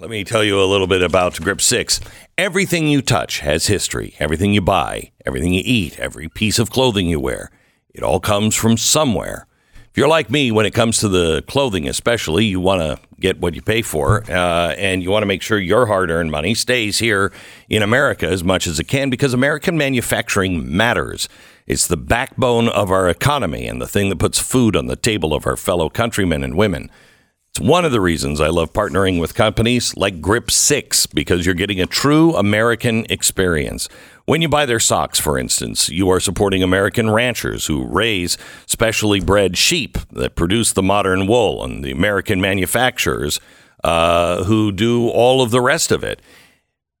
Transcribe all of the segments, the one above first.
Let me tell you a little bit about Grip 6. Everything you touch has history. Everything you buy, everything you eat, every piece of clothing you wear, it all comes from somewhere. If you're like me, when it comes to the clothing, especially, you want to get what you pay for, uh, and you want to make sure your hard earned money stays here in America as much as it can because American manufacturing matters. It's the backbone of our economy and the thing that puts food on the table of our fellow countrymen and women. It's one of the reasons I love partnering with companies like Grip 6 because you're getting a true American experience. When you buy their socks, for instance, you are supporting American ranchers who raise specially bred sheep that produce the modern wool and the American manufacturers uh, who do all of the rest of it.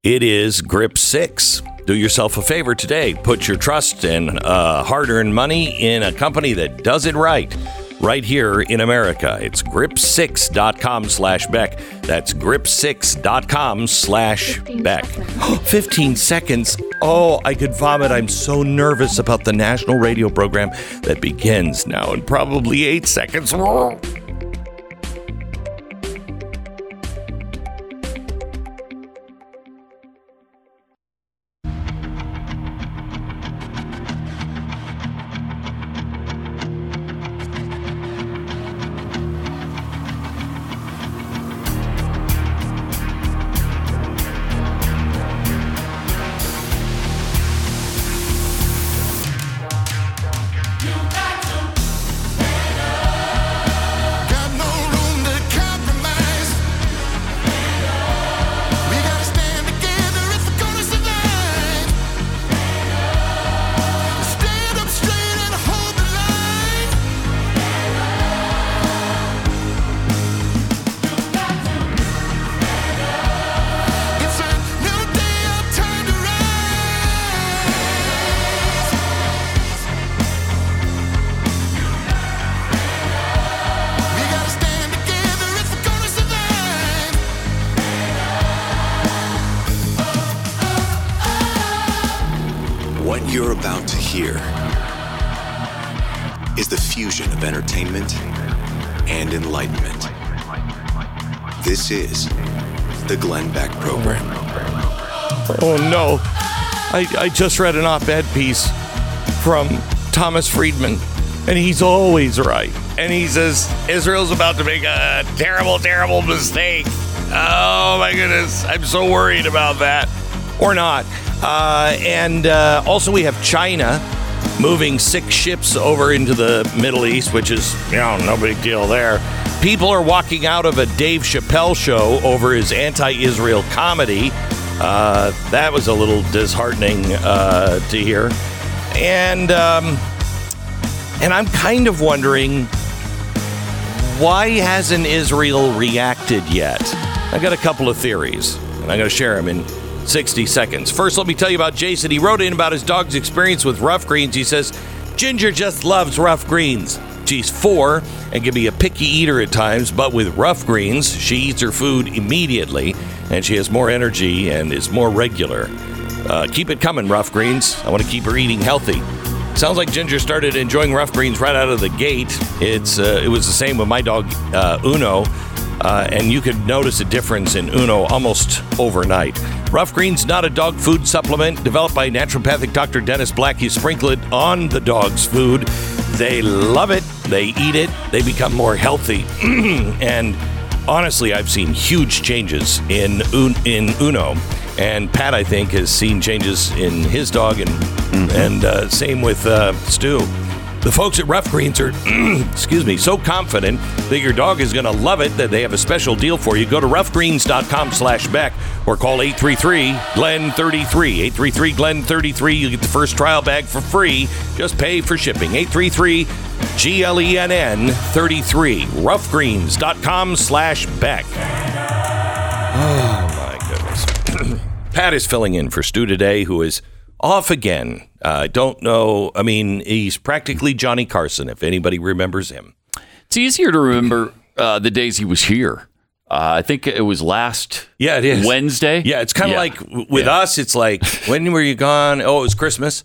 It is Grip 6. Do yourself a favor today. Put your trust and uh, hard earned money in a company that does it right right here in America. It's grip6.com slash Beck. That's grip6.com slash Beck. 15 seconds. Oh, I could vomit. I'm so nervous about the national radio program that begins now in probably eight seconds. I, just read an op ed piece from Thomas Friedman, and he's always right. And he says Israel's about to make a terrible, terrible mistake. Oh my goodness. I'm so worried about that. Or not. Uh, and uh, also, we have China moving six ships over into the Middle East, which is, you know, no big deal there. People are walking out of a Dave Chappelle show over his anti Israel comedy. Uh, that was a little disheartening uh, to hear. And, um, and I'm kind of wondering why hasn't Israel reacted yet? I got a couple of theories, and I'm going to share them in 60 seconds. First, let me tell you about Jason. He wrote in about his dog's experience with rough greens. He says, Ginger just loves rough greens. She's four and can be a picky eater at times, but with rough greens, she eats her food immediately and she has more energy and is more regular. Uh, keep it coming, rough greens. I want to keep her eating healthy. Sounds like Ginger started enjoying rough greens right out of the gate. It's uh, it was the same with my dog uh, Uno, uh, and you could notice a difference in Uno almost overnight. Rough greens not a dog food supplement developed by naturopathic Dr. Dennis Black. You sprinkle it on the dog's food. They love it. They eat it. They become more healthy. and honestly, I've seen huge changes in Un- in Uno, and Pat, I think, has seen changes in his dog, and and uh, same with uh, Stu. The folks at Rough Greens are, excuse me, so confident that your dog is going to love it that they have a special deal for you. Go to roughgreens.com slash Beck or call 833-GLEN-33. 833-GLEN-33. You get the first trial bag for free. Just pay for shipping. 833-G-L-E-N-N 33. Roughgreens.com slash Beck. Oh, my goodness. Pat is filling in for Stu today, who is off again. I don't know. I mean, he's practically Johnny Carson, if anybody remembers him. It's easier to remember uh, the days he was here. Uh, I think it was last Yeah, it is. Wednesday. Yeah, it's kind of Yeah. like with Yeah. us, it's like, when were you gone? Oh, it was Christmas.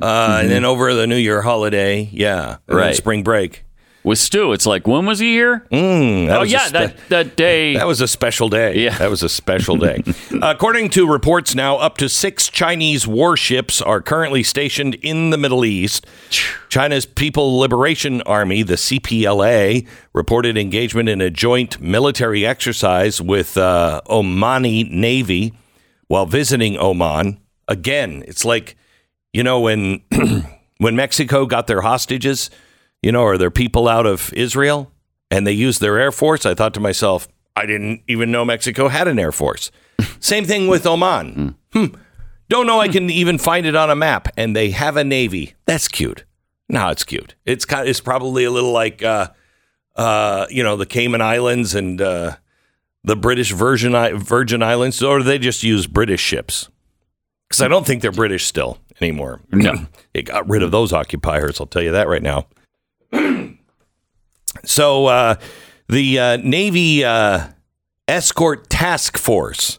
Uh, And then over the New Year holiday. Yeah. Mm-hmm. Right. spring break. With Stu. It's like, when was he here? Mm, oh yeah, spe- that that day. That was a special day. Yeah. That was a special day. According to reports now, up to six Chinese warships are currently stationed in the Middle East. China's People Liberation Army, the CPLA, reported engagement in a joint military exercise with uh, Omani Navy while visiting Oman. Again, it's like, you know, when when Mexico got their hostages, you know, are there people out of Israel and they use their air force, I thought to myself, I didn't even know Mexico had an air force. Same thing with Oman. Hmm. Don't know I can even find it on a map. And they have a navy. That's cute. No, it's cute. It's kind. It's probably a little like, uh, uh, you know, the Cayman Islands and uh, the British Virgin Virgin Islands, or they just use British ships? Because I don't think they're British still anymore. No. they got rid of those occupiers. I'll tell you that right now. so uh, the uh, Navy uh, Escort Task Force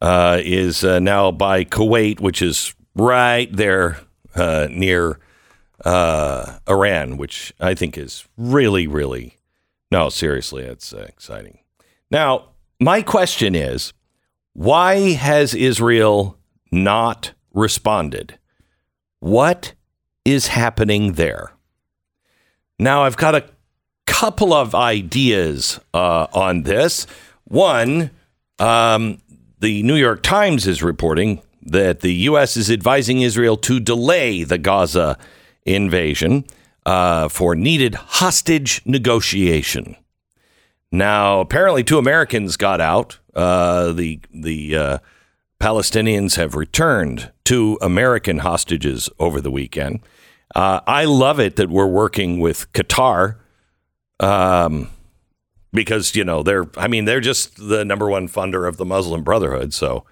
uh, is uh, now by Kuwait, which is right there uh, near Iran, which I think is really, really no, seriously, it's exciting. Now, my question is, why has Israel not responded? What is happening there? Now, I've got a couple of ideas uh, on this. One, um, the New York Times is reporting that the U.S. is advising Israel to delay the Gaza invasion uh, for needed hostage negotiation. Now, apparently, two Americans got out. Uh, the the uh, Palestinians have returned two American hostages over the weekend. Uh, I love it that we're working with Qatar, um, because you know they're. I mean, they're just the number one funder of the Muslim Brotherhood. So,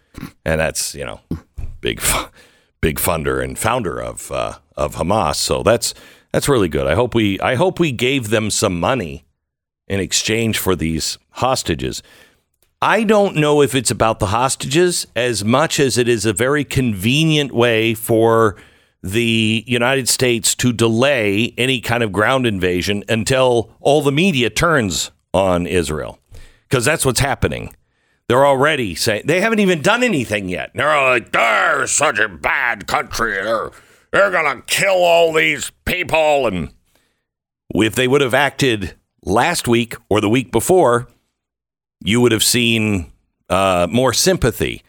and that's you know, big, big funder and founder of uh, of Hamas. So that's that's really good. I hope we I hope we gave them some money in exchange for these hostages. I don't know if it's about the hostages as much as it is a very convenient way for the United States to delay any kind of ground invasion until all the media turns on Israel. Because that's what's happening. They're already saying they haven't even done anything yet. They're like, they're such a bad country. They're, they're going to kill all these people. And if they would have acted last week or the week before, you would have seen uh, more sympathy.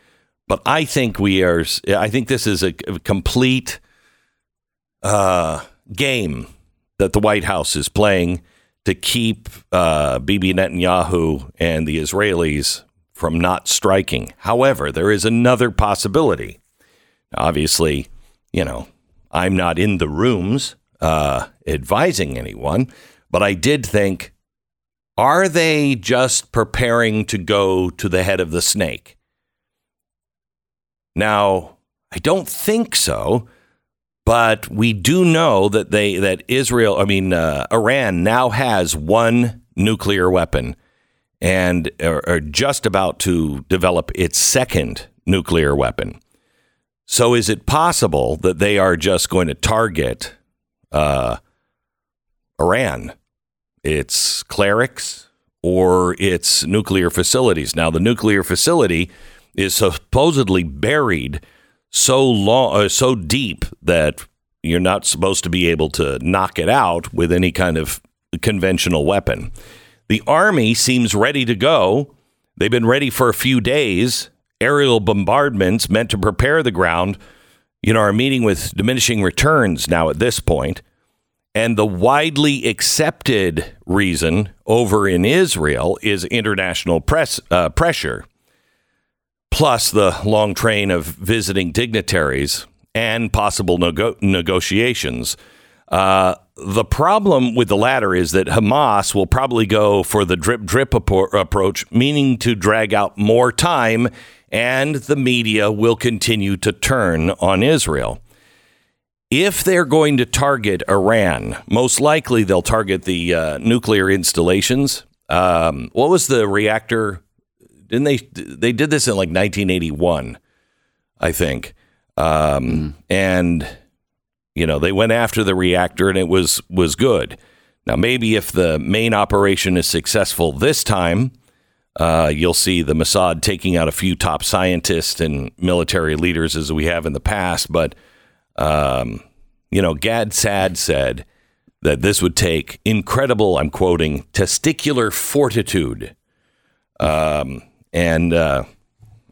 But I think we are. I think this is a complete uh, game that the White House is playing to keep uh, Bibi Netanyahu and the Israelis from not striking. However, there is another possibility. Obviously, you know, I'm not in the rooms uh, advising anyone, but I did think are they just preparing to go to the head of the snake? Now, I don't think so, but we do know that they that Israel, I mean uh, Iran now has one nuclear weapon and are, are just about to develop its second nuclear weapon. So is it possible that they are just going to target uh, Iran? its clerics or its nuclear facilities. Now, the nuclear facility is supposedly buried so long, uh, so deep that you're not supposed to be able to knock it out with any kind of conventional weapon. The army seems ready to go. They've been ready for a few days. Aerial bombardments meant to prepare the ground, you know, are meeting with diminishing returns now at this point. And the widely accepted reason over in Israel is international press uh, pressure, plus the long train of visiting dignitaries and possible nego- negotiations. Uh, the problem with the latter is that Hamas will probably go for the drip drip appro- approach, meaning to drag out more time, and the media will continue to turn on Israel if they're going to target Iran, most likely they'll target the uh, nuclear installations. Um, what was the reactor? Didn't they? They did this in like 1981, I think. Um, And you know they went after the reactor, and it was was good. Now, maybe if the main operation is successful this time, uh, you'll see the Mossad taking out a few top scientists and military leaders as we have in the past. But, um, you know, Gad Saad said that this would take incredible, I'm quoting, testicular fortitude. Um, and uh,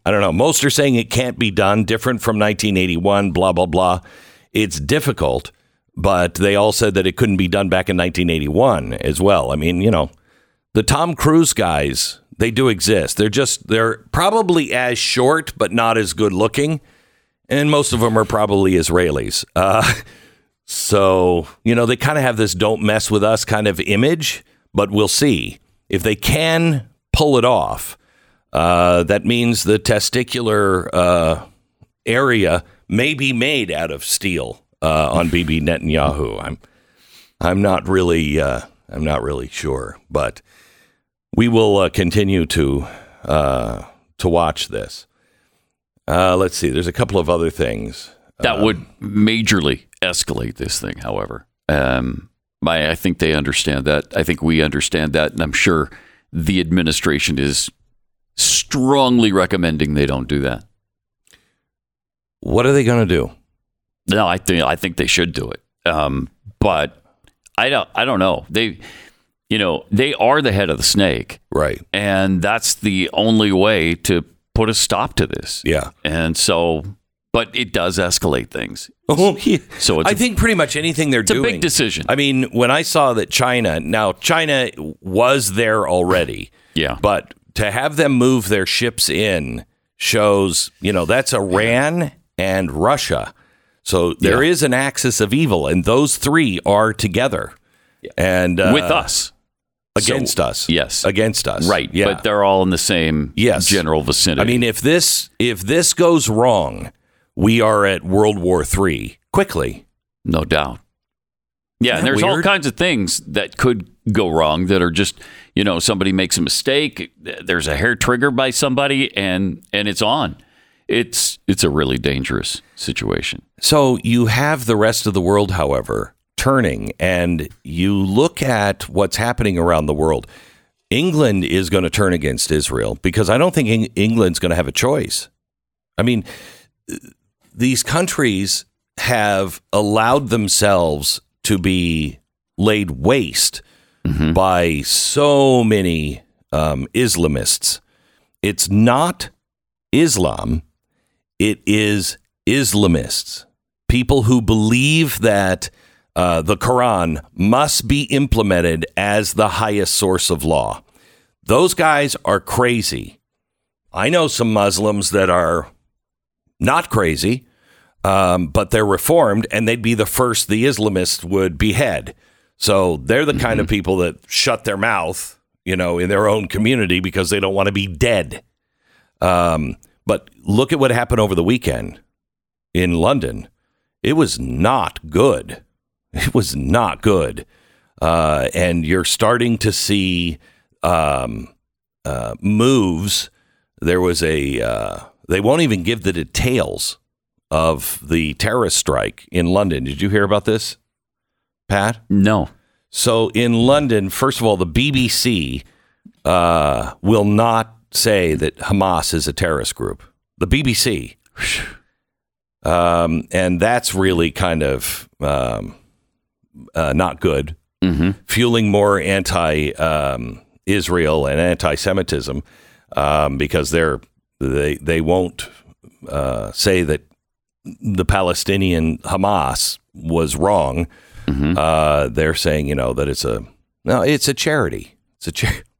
I don't know, most are saying it can't be done, different from 1981, blah, blah, blah. It's difficult, but they all said that it couldn't be done back in 1981 as well. I mean, you know, the Tom Cruise guys, they do exist. They're just, they're probably as short, but not as good looking. And most of them are probably Israelis. Uh, so, you know, they kind of have this don't mess with us kind of image, but we'll see. If they can pull it off, uh, that means the testicular uh, area may be made out of steel uh, on Bibi Netanyahu. I'm, I'm not really, uh, I'm not really sure, but we will uh, continue to uh, to watch this. Uh, let's see. There's a couple of other things. That would majorly escalate this thing, however. Um, I, I think they understand that. I think we understand that. And I'm sure the administration is strongly recommending they don't do that. What are they going to do? No, I think I think they should do it. Um, but I don't I don't know. They you know, they are the head of the snake. Right. And that's the only way to put a stop to this. Yeah. And so but it does escalate things. Oh, yeah. So it's I a- think pretty much anything they're It's a doing. big decision. I mean, when I saw that China, now China was there already, Yeah. but to have them move their ships in shows, you know, that's Iran and Russia. So there is Yeah. an axis of evil, and those three are together and uh, with us. against So- us. Yes. against us. Right. Yeah. But they're all in the same Yes. general vicinity. I mean, if this if this goes wrong, we are at World War Three quickly. No doubt. Yeah, and there's all kinds of things that could go wrong that are just, you know, somebody makes a mistake, there's a hair trigger by somebody and and it's on. It's it's a really dangerous situation. So you have the rest of the world, however, turning, and you look at what's happening around the world. England is going to turn against Israel because I don't think England's going to have a choice. I mean, these countries have allowed themselves to be laid waste by so many um, Islamists. It's not Islam, it is Islamists, people who believe that uh, the Quran must be implemented as the highest source of law. Those guys are crazy. I know some Muslims that are not crazy, um, but they're reformed, and they'd be the first the Islamists would behead. So they're the kind of people that shut their mouth, you know, in their own community because they don't want to be dead. Um, but look at what happened over the weekend in London. It was not good. It was not good. Uh, and you're starting to see um, uh, moves. There was a, uh, they won't even give the details of the terrorist strike in London. Did you hear about this, Pat? No. So in London, first of all, the BBC uh, will not say that Hamas is a terrorist group. The BBC, um, and that's really kind of um, uh, not good, Mhm. fueling more anti-Israel and anti-Semitism um, because they're they they won't uh, say that the Palestinian Hamas was wrong. Uh, they're saying, you know, that it's a no, it's a charity. It's a charity.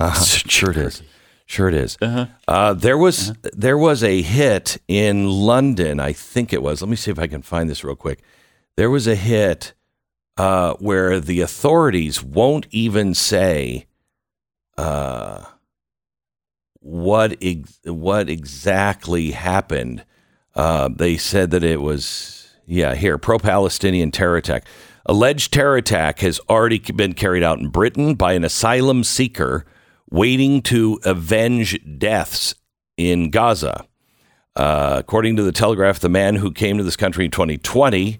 Uh-huh. Sure it is. Sure it is. Uh, there was there was a hit in London. I think it was. Let me see if I can find this real quick. There was a hit uh, where the authorities won't even say uh, what ex- what exactly happened. Uh, they said that it was yeah here pro-Palestinian terror attack. Alleged terror attack has already been carried out in Britain by an asylum seeker waiting to avenge deaths in Gaza. Uh, according to the Telegraph, the man who came to this country in 2020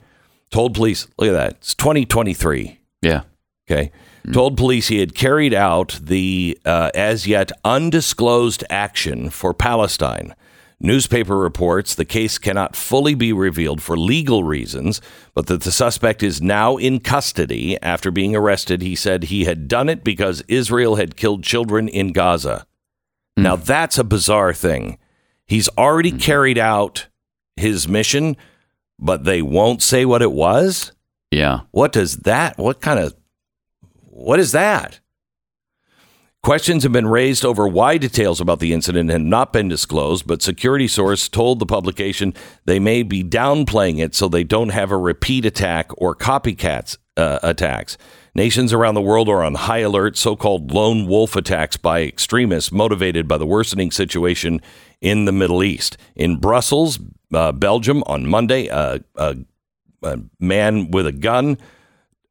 told police, "Look at that, it's 2023." Yeah. okay, told police he had carried out the uh, as yet undisclosed action for Palestine. Newspaper reports the case cannot fully be revealed for legal reasons, but that the suspect is now in custody after being arrested. He said he had done it because Israel had killed children in Gaza. Hmm. Now, that's a bizarre thing. He's already hmm. carried out his mission, but they won't say what it was? Yeah. What does that, what kind of, what is that? Questions have been raised over why details about the incident had not been disclosed, but security source told the publication they may be downplaying it so they don't have a repeat attack or copycats uh, attacks. Nations around the world are on high alert, so called lone wolf attacks by extremists motivated by the worsening situation in the Middle East. In Brussels, uh, Belgium, on Monday, uh, a, a man with a gun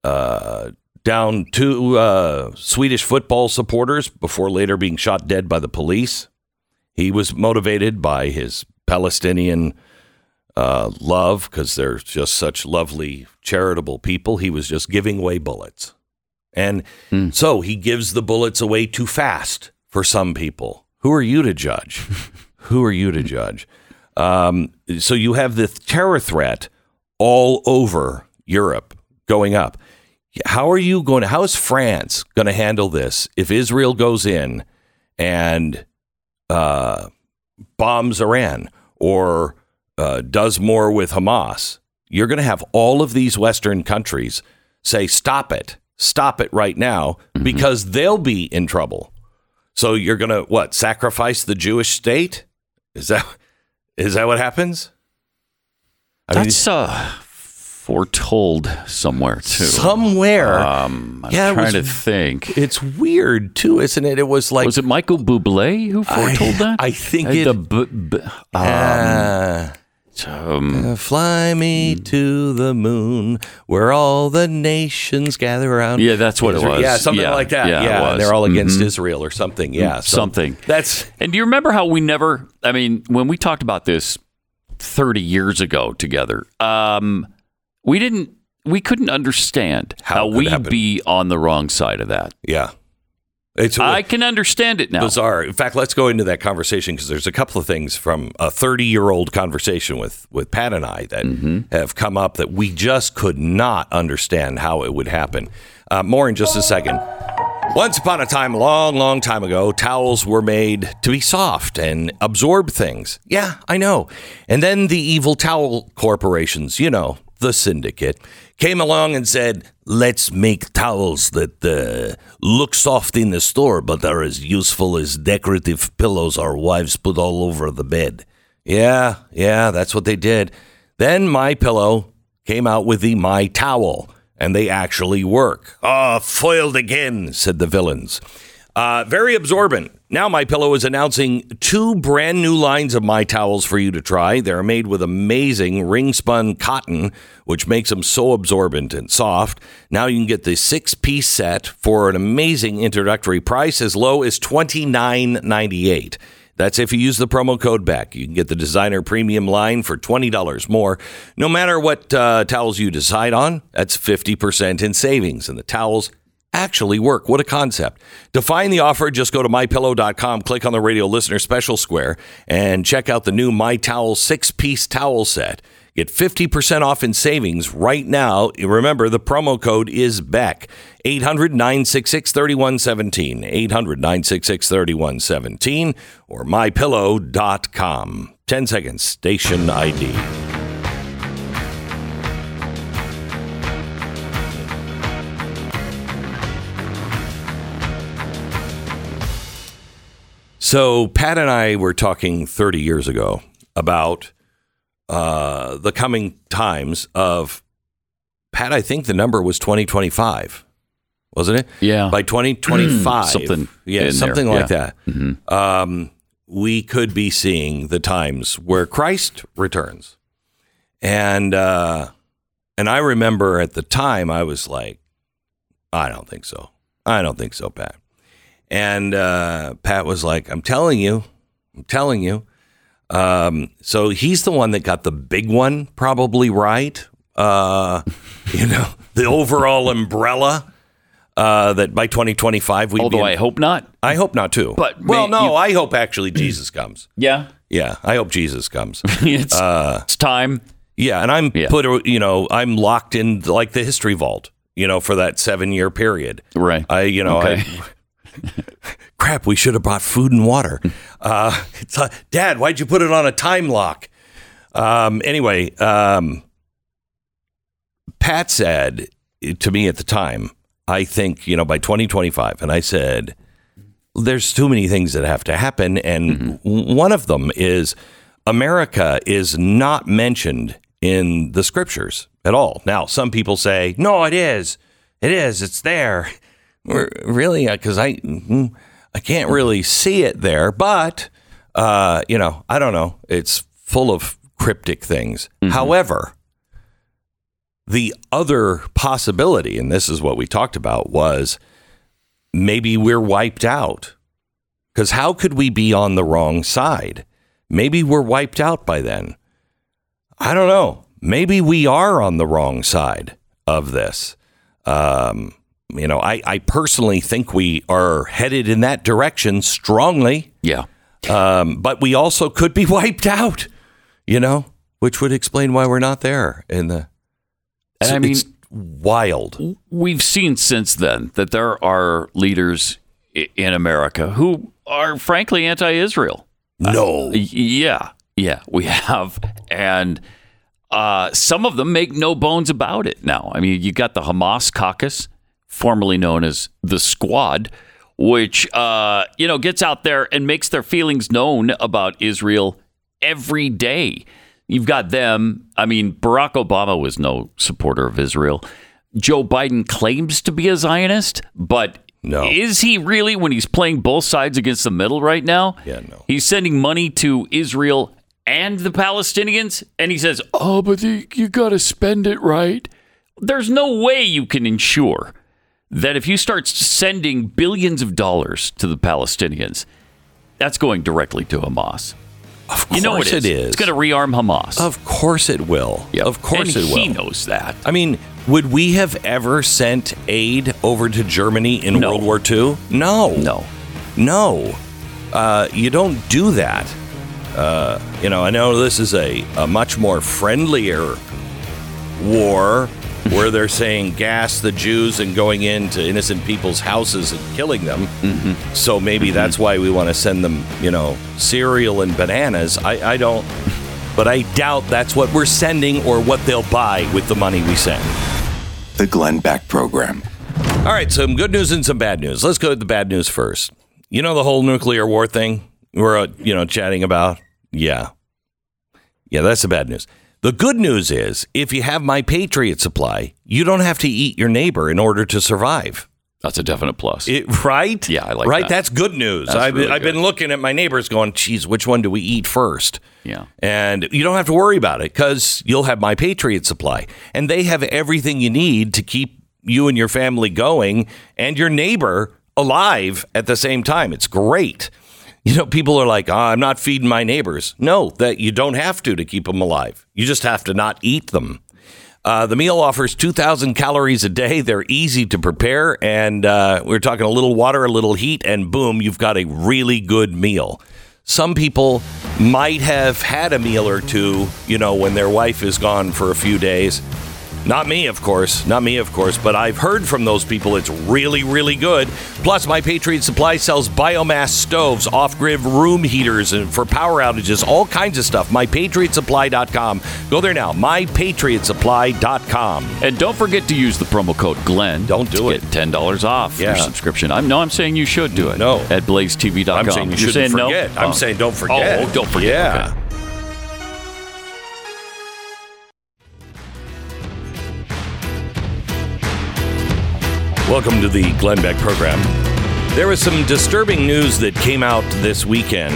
uh, down two uh, Swedish football supporters before later being shot dead by the police. He was motivated by his Palestinian uh, love because they're just such lovely, charitable people. He was just giving away bullets. And so he gives the bullets away too fast for some people. Who are you to judge? Who are you to judge? Um, so you have the terror threat all over Europe going up. How are you going to, how is France going to handle this if Israel goes in and uh, bombs Iran or uh, does more with Hamas? You're going to have all of these Western countries say, stop it, stop it right now, because they'll be in trouble. So you're going to, what, sacrifice the Jewish state? Is that, is that what happens? I mean, That's uh, foretold somewhere too. somewhere. um, I'm Yeah, trying was- to think. It's weird too, isn't it? It was like Was it Michael Bublé who foretold that? I think Uh, it- the b- b- Ah, um, fly me to the moon, where all the nations gather around. Yeah, that's what it was. Yeah, something Yeah, like that. yeah, Yeah. Mm-hmm. they're all against Israel or something. Yeah, so something. That's And do you remember how we never? I mean, when we talked about this thirty years ago together, um, we didn't. We couldn't understand How how, we'd happen. be on the wrong side of that. yeah. It's I can understand it now. bizarre. In fact, let's go into that conversation because there's a couple of things from a 30 year old conversation with with Pat and I that Mm-hmm. have come up that we just could not understand how it would happen. Uh, more in just a second. Once upon a time, long, long time ago, towels were made to be soft and absorb things. Yeah, I know. And then the evil towel corporations, you know, the syndicate, came along and said, let's make towels that uh, look soft in the store but are as useful as decorative pillows our wives put all over the bed. Yeah, yeah, that's what they did. Then My Pillow came out with the My Towel, and they actually work. Ah, foiled again, said the villains. Uh, very absorbent. Now, My Pillow is announcing two brand new lines of My Towels for you to try. They're made with amazing ring spun cotton, which makes them so absorbent and soft. Now you can get the six piece set for an amazing introductory price as low as twenty nine ninety eight. That's if you use the promo code BECK. You can get the designer premium line for $20 more. No matter what uh, towels you decide on, that's 50% in savings. And the towels actually work. What a concept. To find the offer, just go to mypillow.com, click on the radio listener special square, and check out the new My Towel six piece towel set. Get 50% off in savings right now. Remember, the promo code is BECK. 800 966 3117. 800 966 3117 or mypillow.com. 10 seconds, station ID. So, Pat and I were talking 30 years ago about uh, the coming times of Pat. I think the number was 2025, wasn't it? Yeah. By 2025. Something Yeah, something there, like that. Um, we could be seeing the times where Christ returns. And, uh, and I remember at the time, I was like, I don't think so. I don't think so, Pat. And uh, Pat was like, I'm telling you, I'm telling you. Um, so he's the one that got the big one probably right. Uh, you know, the overall umbrella. uh, that by 2025 we. Although I hope not. I hope not too. But well, no, you- I hope actually Jesus comes. Yeah. Yeah, I hope Jesus comes. it's, it's time. Yeah, and I'm Yeah. put. You know, I'm locked in like the history vault. You know, for that seven year period. Right. I, you know, Okay. I, crap. We should have brought food and water. Uh, it's uh, Dad, why'd you put it on a time lock? Um, anyway, um, Pat said to me at the time, I think you know by 2025, and I said, there's too many things that have to happen, and w- one of them is America is not mentioned in the scriptures at all. Now, some people say, no, it is. It is. It's there. Really? Because I, mm, I can't really see it there. But, uh, you know, I don't know. It's full of cryptic things. However, the other possibility, and this is what we talked about, was maybe we're wiped out. Because how could we be on the wrong side? Maybe we're wiped out by then. I don't know. Maybe we are on the wrong side of this. Um, you know, I, I personally think we are headed in that direction strongly, Yeah. um, but we also could be wiped out, you know, which would explain why we're not there in the. And I mean- wild. We've seen since then that there are leaders in America who are frankly anti-Israel. No. Y- Yeah, yeah, we have, and uh, some of them make no bones about it. Now, I mean, you got the Hamas caucus, formerly known as the Squad, which uh, you know gets out there and makes their feelings known about Israel every day. You've got them. I mean, Barack Obama was no supporter of Israel. Joe Biden claims to be a Zionist, but No. is he really when he's playing both sides against the middle right now? Yeah, no. He's sending money to Israel and the Palestinians, and he says, "Oh, but the, you got to spend it right." There's no way you can ensure that if you start sending billions of dollars to the Palestinians, that's going directly to Hamas. Of course You know it is. it is. It's going to rearm Hamas. Of course it will. Yep. Of course and it will. He knows that. I mean, would we have ever sent aid over to Germany in No. World War II? No. No. No. Uh, you don't do that. Uh, you know, I know this is a, a much more friendlier war where they're saying gas the Jews and going into innocent people's houses and killing them. Mm-hmm. So maybe that's why we want to send them, you know, cereal and bananas. I, I don't, but I doubt that's what we're sending or what they'll buy with the money we send. The Glenn Beck Program. All right, some good news and some bad news. Let's go with the bad news first. You know the whole nuclear war thing we're uh, you know chatting about? Yeah. Yeah, that's the bad news. The good news is if you have my Patriot supply, you don't have to eat your neighbor in order to survive. That's a definite plus. It, right? Yeah, I like Right? that. Right? That's good news. That's I've, really I've been looking at my neighbors going, geez, which one do we eat first? yeah. And you don't have to worry about it because you'll have my Patriot supply. And they have everything you need to keep you and your family going and your neighbor alive at the same time. It's great. You know, people are like, oh, I'm not feeding my neighbors. No, that you don't have to to keep them alive. You just have to not eat them. Uh, the meal offers 2,000 calories a day. They're easy to prepare. And uh, we're talking a little water, a little heat, and boom, you've got a really good meal. Some people might have had a meal or two, you know, when their wife is gone for a few days. Not me, of course. Not me, of course. But I've heard from those people it's really, really good. Plus, My Patriot Supply sells biomass stoves, off grid room heaters, and for power outages, all kinds of stuff. MyPatriotSupply.com. Go there now. MyPatriotSupply.com. And don't forget to use the promo code Glenn. Don't do to it. Get ten dollars off Yeah. your subscription. I'm no, I'm saying you should do it. No. at BlazeTV.com. I'm saying you You're saying forget. no. I'm Oh. saying don't forget. Oh, don't forget. Yeah. Okay. Welcome to the Glenn Beck program. There was some disturbing news that came out this weekend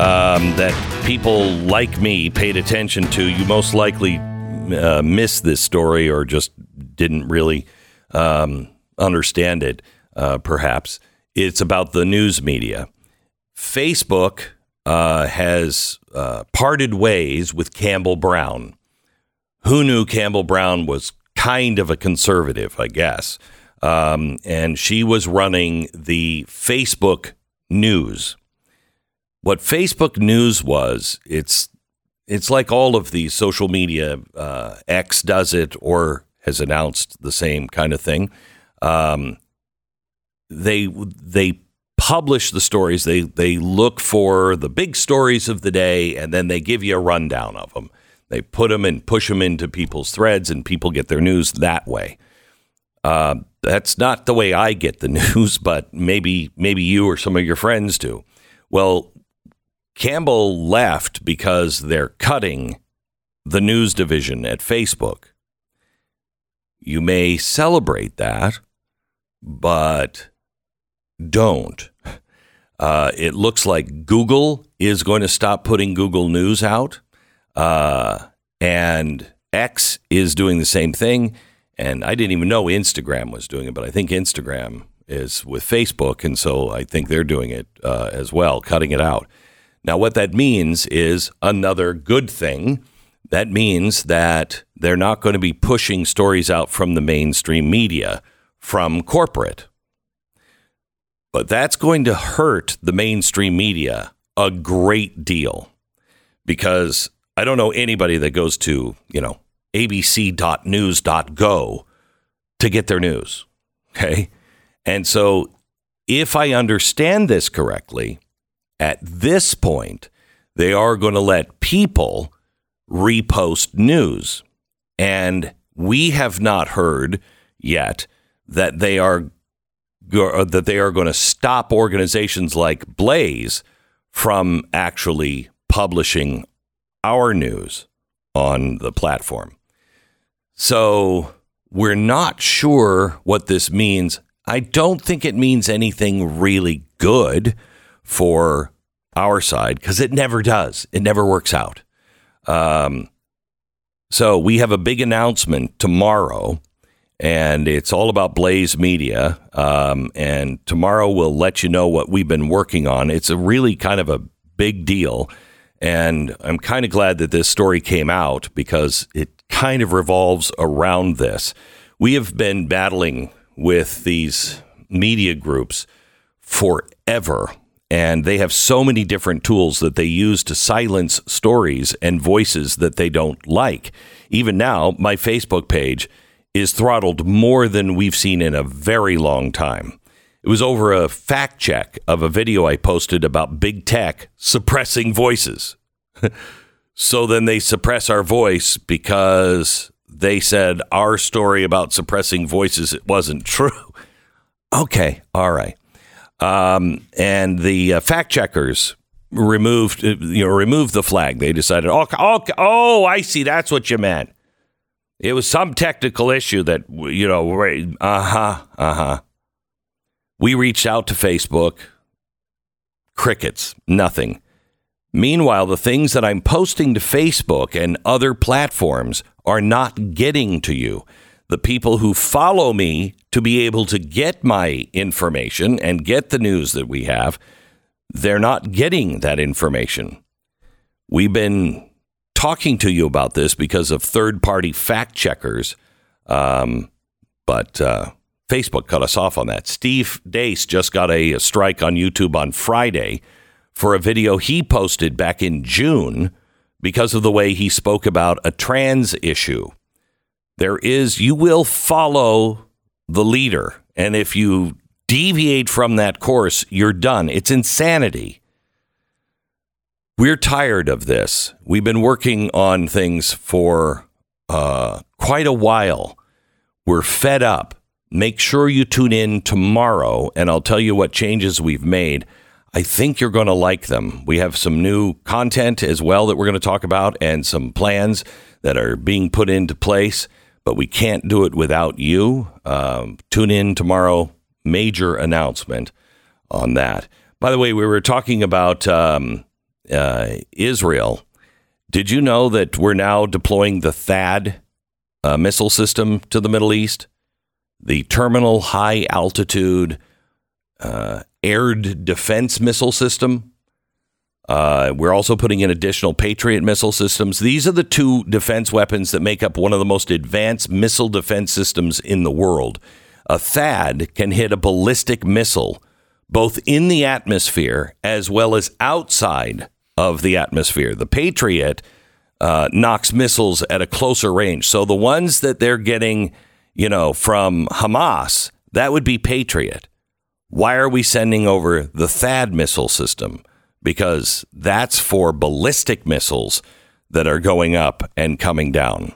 um, that people like me paid attention to. You most likely uh, missed this story or just didn't really um, understand it, uh, perhaps. It's about the news media. Facebook uh, has uh, parted ways with Campbell Brown who knew Campbell Brown was kind of a conservative, I guess. Um, and she was running the Facebook News. What Facebook News was, it's it's like all of these social media. Uh, X does it or has announced the same kind of thing. Um, they they publish the stories. They they look for the big stories of the day, and then they give you a rundown of them. They put them and push them into people's threads, and people get their news that way. Uh, that's not the way I get the news, but maybe maybe you or some of your friends do. Well, Campbell left because they're cutting the news division at Facebook. You may celebrate that, but don't. Uh, it looks like Google is going to stop putting Google News out, uh, and X is doing the same thing. And I didn't even know Instagram was doing it, but I think Instagram is with Facebook, and so I think they're doing it uh, as well, cutting it out. Now, what that means is another good thing. That means that they're not going to be pushing stories out from the mainstream media, from corporate. But that's going to hurt the mainstream media a great deal because I don't know anybody that goes to, you know, abc.news.go to get their news. Okay. And so if I understand this correctly, at this point, they are going to let people repost news. And we have not heard yet that they are uh, that they are going to stop organizations like Blaze from actually publishing our news on the platform. So we're not sure what this means. I don't think it means anything really good for our side because it never does. It never works out. Um, so we have a big announcement tomorrow, and it's all about Blaze Media. Um, and tomorrow we'll let you know what we've been working on. It's a really kind of a big deal. And I'm kind of glad that this story came out because it kind of revolves around this. We have been battling with these media groups forever. And they have so many different tools that they use to silence stories and voices that they don't like. Even now, my Facebook page is throttled more than we've seen in a very long time. It was over a fact check of a video I posted about big tech suppressing voices. so then they suppress our voice because they said our story about suppressing voices it wasn't true. Okay, all right. Um, and the uh, fact checkers removed uh, you know removed the flag. They decided, oh, oh, oh, I see. That's what you meant. It was some technical issue that you know. Uh huh. Uh huh. We reached out to Facebook. Crickets. Nothing. Meanwhile, the things that I'm posting to Facebook and other platforms are not getting to you. The people who follow me to be able to get my information and get the news that we have, they're not getting that information. We've been talking to you about this because of third party fact checkers, um, but uh, Facebook cut us off on that. Steve Deace just got a, a strike on YouTube on Friday for a video he posted back in June because of the way he spoke about a trans issue. There is, you will follow the leader. And if you deviate from that course, you're done. It's insanity. We're tired of this. We've been working on things for uh, quite a while. We're fed up. Make sure you tune in tomorrow, and I'll tell you what changes we've made. I think you're going to like them. We have some new content as well that we're going to talk about and some plans that are being put into place, but we can't do it without you. Um, tune in tomorrow. Major announcement on that. By the way, we were talking about um, uh, Israel. Did you know that we're now deploying the THAAD uh, missile system to the Middle East? The Terminal High Altitude uh, Area Defense Missile System. Uh, we're also putting in additional Patriot missile systems. These are the two defense weapons that make up one of the most advanced missile defense systems in the world. a THAAD can hit a ballistic missile both in the atmosphere as well as outside of the atmosphere. The Patriot uh, knocks missiles at a closer range. So the ones that they're getting, you know, from Hamas, that would be Patriot. Why are we sending over the THAAD missile system? Because that's for ballistic missiles that are going up and coming down.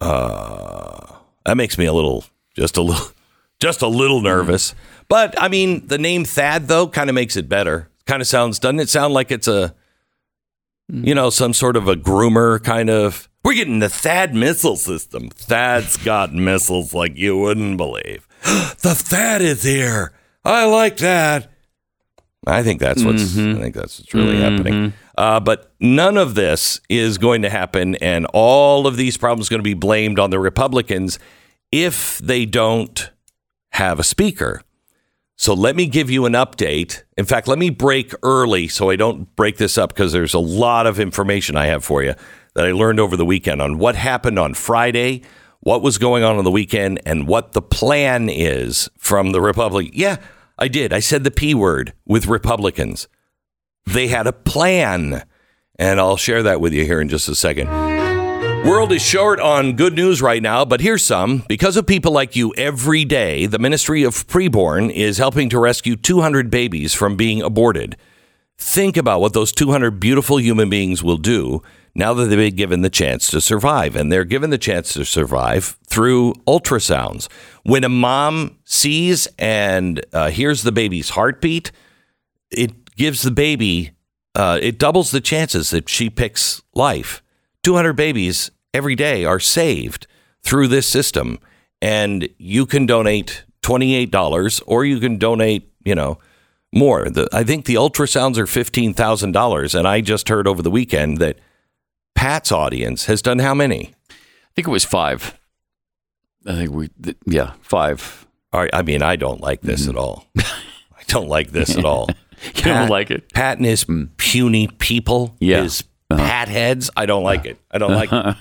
Uh, that makes me a little, just a little, just a little nervous. But I mean, the name Thad though kind of makes it better. Kind of sounds, doesn't it sound like it's a, you know, some sort of a groomer kind of. We're getting the Thad missile system. Thad's got missiles like you wouldn't believe. the Thad is here. I like that. I think that's what's. I think that's what's really happening. Uh, but none of this is going to happen, and all of these problems are going to be blamed on the Republicans if they don't have a speaker. So let me give you an update. In fact, let me break early so I don't break this up because there's a lot of information I have for you that I learned over the weekend on what happened on Friday, what was going on on the weekend, and what the plan is from the Republic. Yeah, I did. I said the P word with Republicans. They had a plan, and I'll share that with you here in just a second. World is short on good news right now, but here's some. Because of people like you every day, the Ministry of Preborn is helping to rescue 200 babies from being aborted. Think about what those 200 beautiful human beings will do now that they've been given the chance to survive. And they're given the chance to survive through ultrasounds. When a mom sees and uh, hears the baby's heartbeat, it gives the baby, uh, it doubles the chances that she picks life. 200 babies every day are saved through this system. And you can donate $28 or you can donate, you know, more. The, I think the ultrasounds are $15,000. And I just heard over the weekend that Pat's audience has done how many? I think it was five. I think we, th- yeah, five. All right, I mean, I don't like this mm-hmm. at all. I don't like this at all. You don't like it? Pat and his mm. puny people, Yeah. his uh-huh. pat heads. I don't like it. I don't like it. Uh-huh.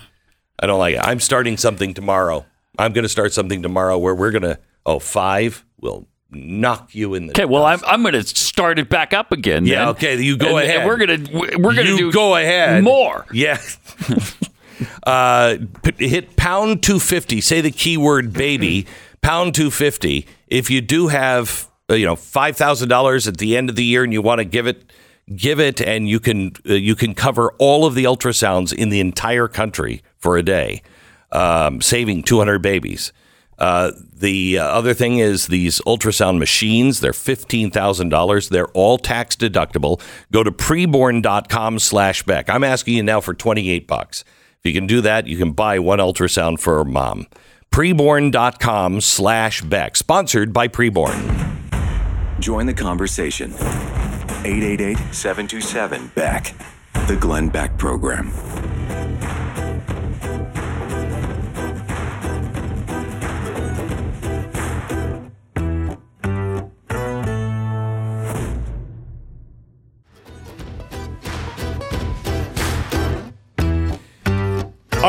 I don't like it. I'm starting something tomorrow. I'm going to start something tomorrow where we're going to, oh, five will knock you in the. Okay, well, I'm, I'm going to start it back up again. Yeah, then. okay, you go And- ahead. And we're going to we're going to do go ahead. more. Yeah. uh, hit pound 250. Say the keyword baby, pound 250. If you do have, uh, you know, $5,000 at the end of the year and you want to give it, give it and you can, uh, you can cover all of the ultrasounds in the entire country for a day, um, saving 200 babies. Uh, the uh, other thing is these ultrasound machines. They're fifteen thousand dollars. They're all tax deductible. Go to preborn.com slash Beck. I'm asking you now for twenty eight bucks. If you can do that, you can buy one ultrasound for mom. Preborn.com slash Beck. Sponsored by Preborn. Join the conversation. 888 727 Beck. The Glenn Beck Program.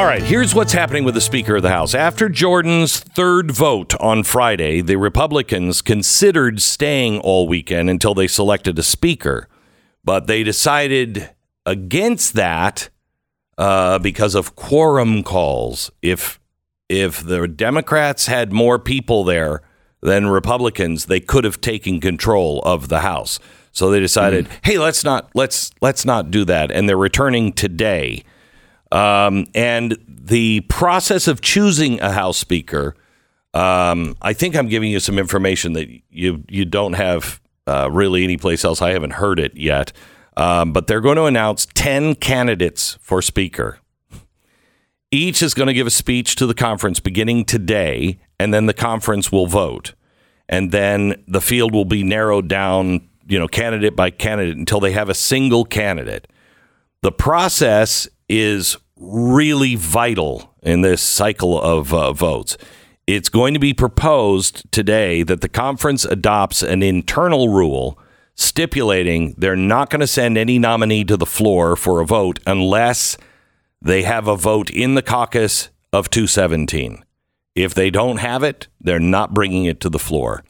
All right, here's what's happening with the Speaker of the House. After Jordan's third vote on Friday, the Republicans considered staying all weekend until they selected a Speaker, but they decided against that uh, because of quorum calls. If if the Democrats had more people there than Republicans, they could have taken control of the House. So they decided, hey, let's not let's let's not do that, and they're returning today. Um, and the process of choosing a House Speaker, um, I think I'm giving you some information that you you don't have uh, really anyplace else. I haven't heard it yet, um, but they're going to announce ten candidates for Speaker. Each is going to give a speech to the conference beginning today, and then the conference will vote, and then the field will be narrowed down, you know, candidate by candidate until they have a single candidate the process is really vital in this cycle of uh, votes. It's going to be proposed today that the conference adopts an internal rule stipulating they're not going to send any nominee to the floor for a vote unless they have a vote in the caucus of 217. If they don't have it, they're not bringing it to the floor.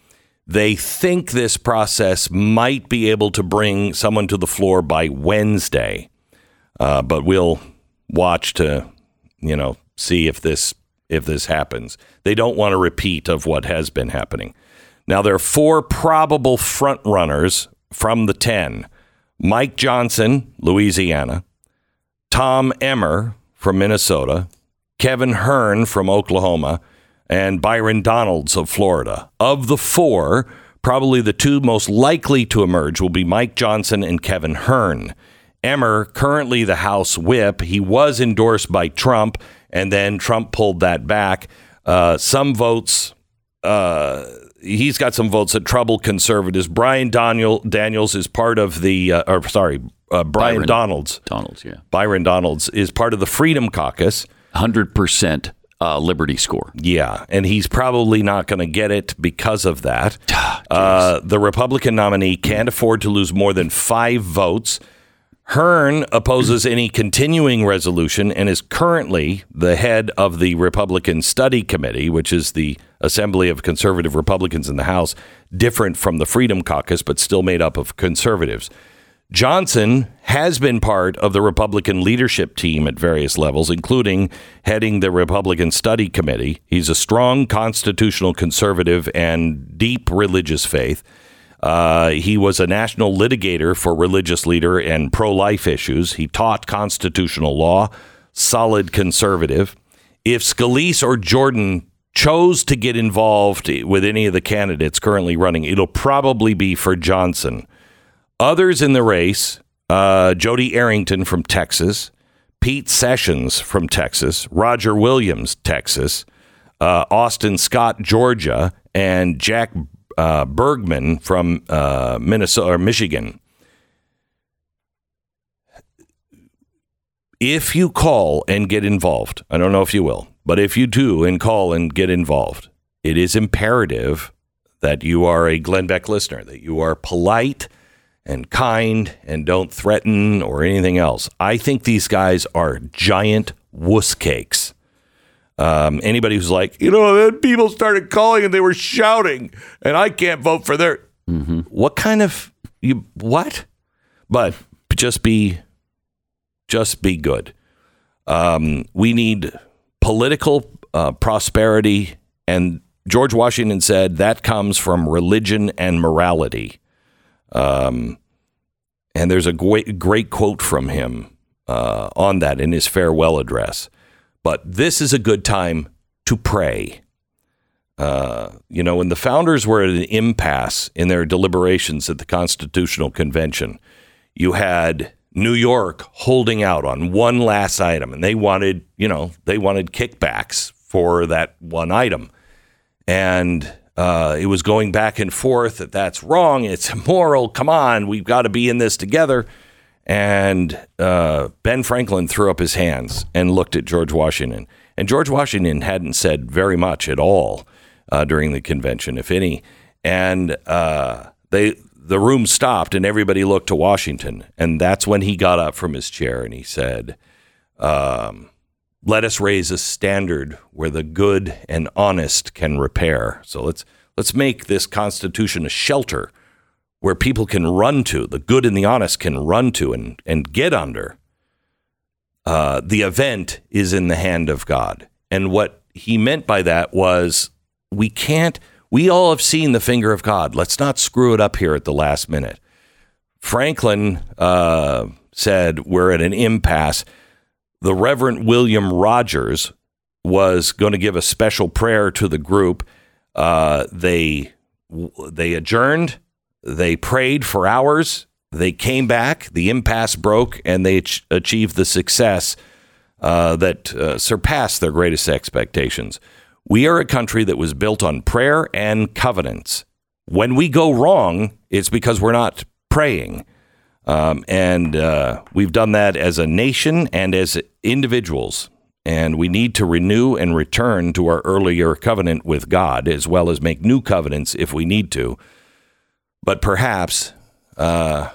They think this process might be able to bring someone to the floor by Wednesday, uh, but we'll watch to, you know, see if this if this happens. They don't want a repeat of what has been happening. Now there are four probable front runners from the ten: Mike Johnson, Louisiana, Tom Emmer from Minnesota, Kevin Hern from Oklahoma, and Byron Donalds of Florida. Of the four, probably the two most likely to emerge will be Mike Johnson and Kevin Hern. Emmer, currently the House whip, he was endorsed by Trump, and then Trump pulled that back. Uh, some votes, uh, he's got some votes that trouble conservatives. Brian Daniel, Daniels is part of the, uh, or sorry, uh, Brian Byron. Donalds. Donald's, yeah. Byron Donalds is part of the Freedom Caucus. 100% uh, Liberty score. Yeah, and he's probably not going to get it because of that. uh, the Republican nominee can't afford to lose more than five votes. Hern opposes any continuing resolution and is currently the head of the Republican Study Committee, which is the assembly of conservative Republicans in the House, different from the Freedom Caucus, but still made up of conservatives. Johnson has been part of the Republican leadership team at various levels, including heading the Republican Study Committee. He's a strong constitutional conservative and deep religious faith. Uh, he was a national litigator for religious leader and pro life issues. He taught constitutional law, solid conservative. If Scalise or Jordan chose to get involved with any of the candidates currently running, it'll probably be for Johnson. Others in the race uh, Jody Arrington from Texas, Pete Sessions from Texas, Roger Williams, Texas, uh, Austin Scott, Georgia, and Jack uh, Bergman from uh, Minnesota or Michigan. If you call and get involved, I don't know if you will, but if you do and call and get involved, it is imperative that you are a Glenn Beck listener, that you are polite and kind and don't threaten or anything else. I think these guys are giant wuss cakes. Um, anybody who's like, you know, then people started calling and they were shouting, and I can't vote for their. What kind of you? What? But just be, just be good. Um, we need political uh, prosperity, and George Washington said that comes from religion and morality. Um, and there's a great, great quote from him uh, on that in his farewell address. But this is a good time to pray. Uh, you know, when the founders were at an impasse in their deliberations at the Constitutional Convention, you had New York holding out on one last item, and they wanted, you know, they wanted kickbacks for that one item. And uh, it was going back and forth that that's wrong, it's immoral. Come on, we've got to be in this together. And uh, Ben Franklin threw up his hands and looked at George Washington. And George Washington hadn't said very much at all uh, during the convention, if any. And uh, they the room stopped, and everybody looked to Washington. And that's when he got up from his chair and he said, um, "Let us raise a standard where the good and honest can repair. So let's let's make this Constitution a shelter." Where people can run to, the good and the honest can run to and, and get under. Uh, the event is in the hand of God. And what he meant by that was we can't, we all have seen the finger of God. Let's not screw it up here at the last minute. Franklin uh, said we're at an impasse. The Reverend William Rogers was going to give a special prayer to the group. Uh, they they adjourned. They prayed for hours. They came back. The impasse broke, and they ach- achieved the success uh, that uh, surpassed their greatest expectations. We are a country that was built on prayer and covenants. When we go wrong, it's because we're not praying. Um, and uh, we've done that as a nation and as individuals. And we need to renew and return to our earlier covenant with God, as well as make new covenants if we need to. But perhaps, uh,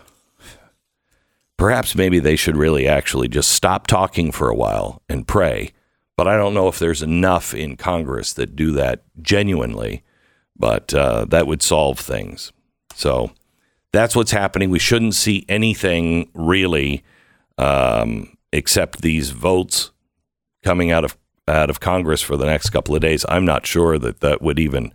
perhaps maybe they should really actually just stop talking for a while and pray. but I don't know if there's enough in Congress that do that genuinely. But uh, that would solve things. So that's what's happening. We shouldn't see anything really um, except these votes coming out of out of Congress for the next couple of days. I'm not sure that that would even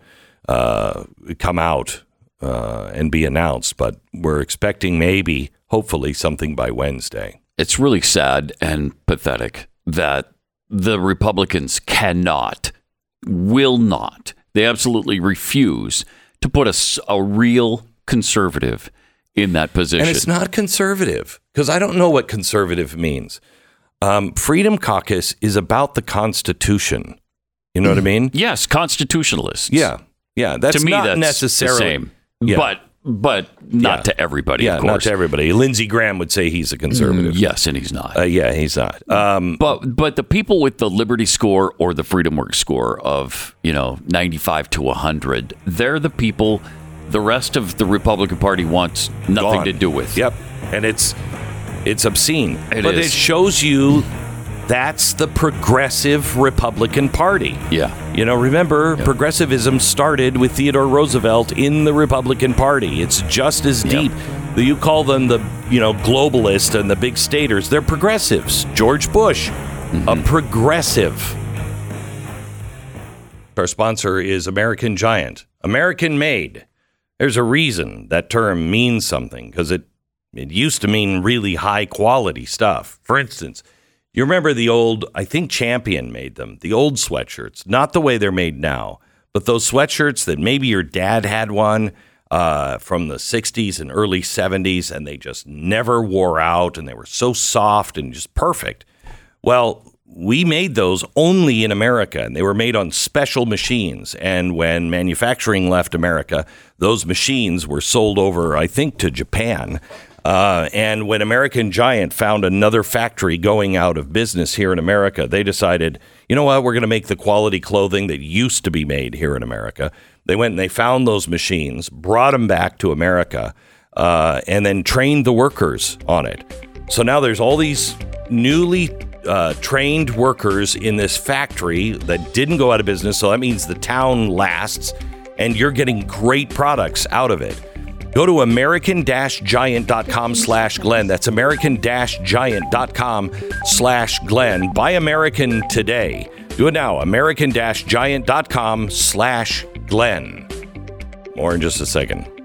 uh, come out uh, and be announced, but we're expecting maybe, hopefully, something by Wednesday. It's really sad and pathetic that the Republicans cannot, will not, they absolutely refuse to put a real conservative in that position. And it's not conservative because I don't know what conservative means. Um, Freedom Caucus is about the Constitution. You know what I mean? yes, constitutionalists. Yeah, yeah. That's to me, not that's necessarily the same. Yeah. But but not Yeah. to everybody. Yeah, not to everybody. Lindsey Graham would say he's a conservative. Yes, and he's not. Uh, yeah, he's not. Um, But but the people with the Liberty score or the Freedom Works score of you know ninety five to hundred, they're the people. The rest of the Republican Party wants nothing gone. to do with. Yep, and it's it's obscene. It but is. it shows you that's the progressive Republican Party. Yeah. You know, remember, progressivism started with Theodore Roosevelt in the Republican Party. It's just as deep. You call them the, you know, globalist and the big staters. They're progressives. George Bush, mm-hmm. a progressive. Our sponsor is American Giant, American made. There's a reason that term means something because it it used to mean really high quality stuff. For instance, you remember the old, I think Champion made them, the old sweatshirts, not the way they're made now, but those sweatshirts that maybe your dad had one uh, from the 60s and early 70s, and they just never wore out and they were so soft and just perfect. Well, we made those only in America, and they were made on special machines. And when manufacturing left America, those machines were sold over, I think, to Japan. Uh, and when American Giant found another factory going out of business here in America, they decided, you know what, we're going to make the quality clothing that used to be made here in America. They went and they found those machines, brought them back to America, uh, and then trained the workers on it. So now there's all these newly uh, trained workers in this factory that didn't go out of business. So that means the town lasts and you're getting great products out of it. Go to american-giant.com slash Glenn. That's american-giant.com slash Glenn. Buy American today. Do it now. american-giant.com slash Glenn. More in just a second.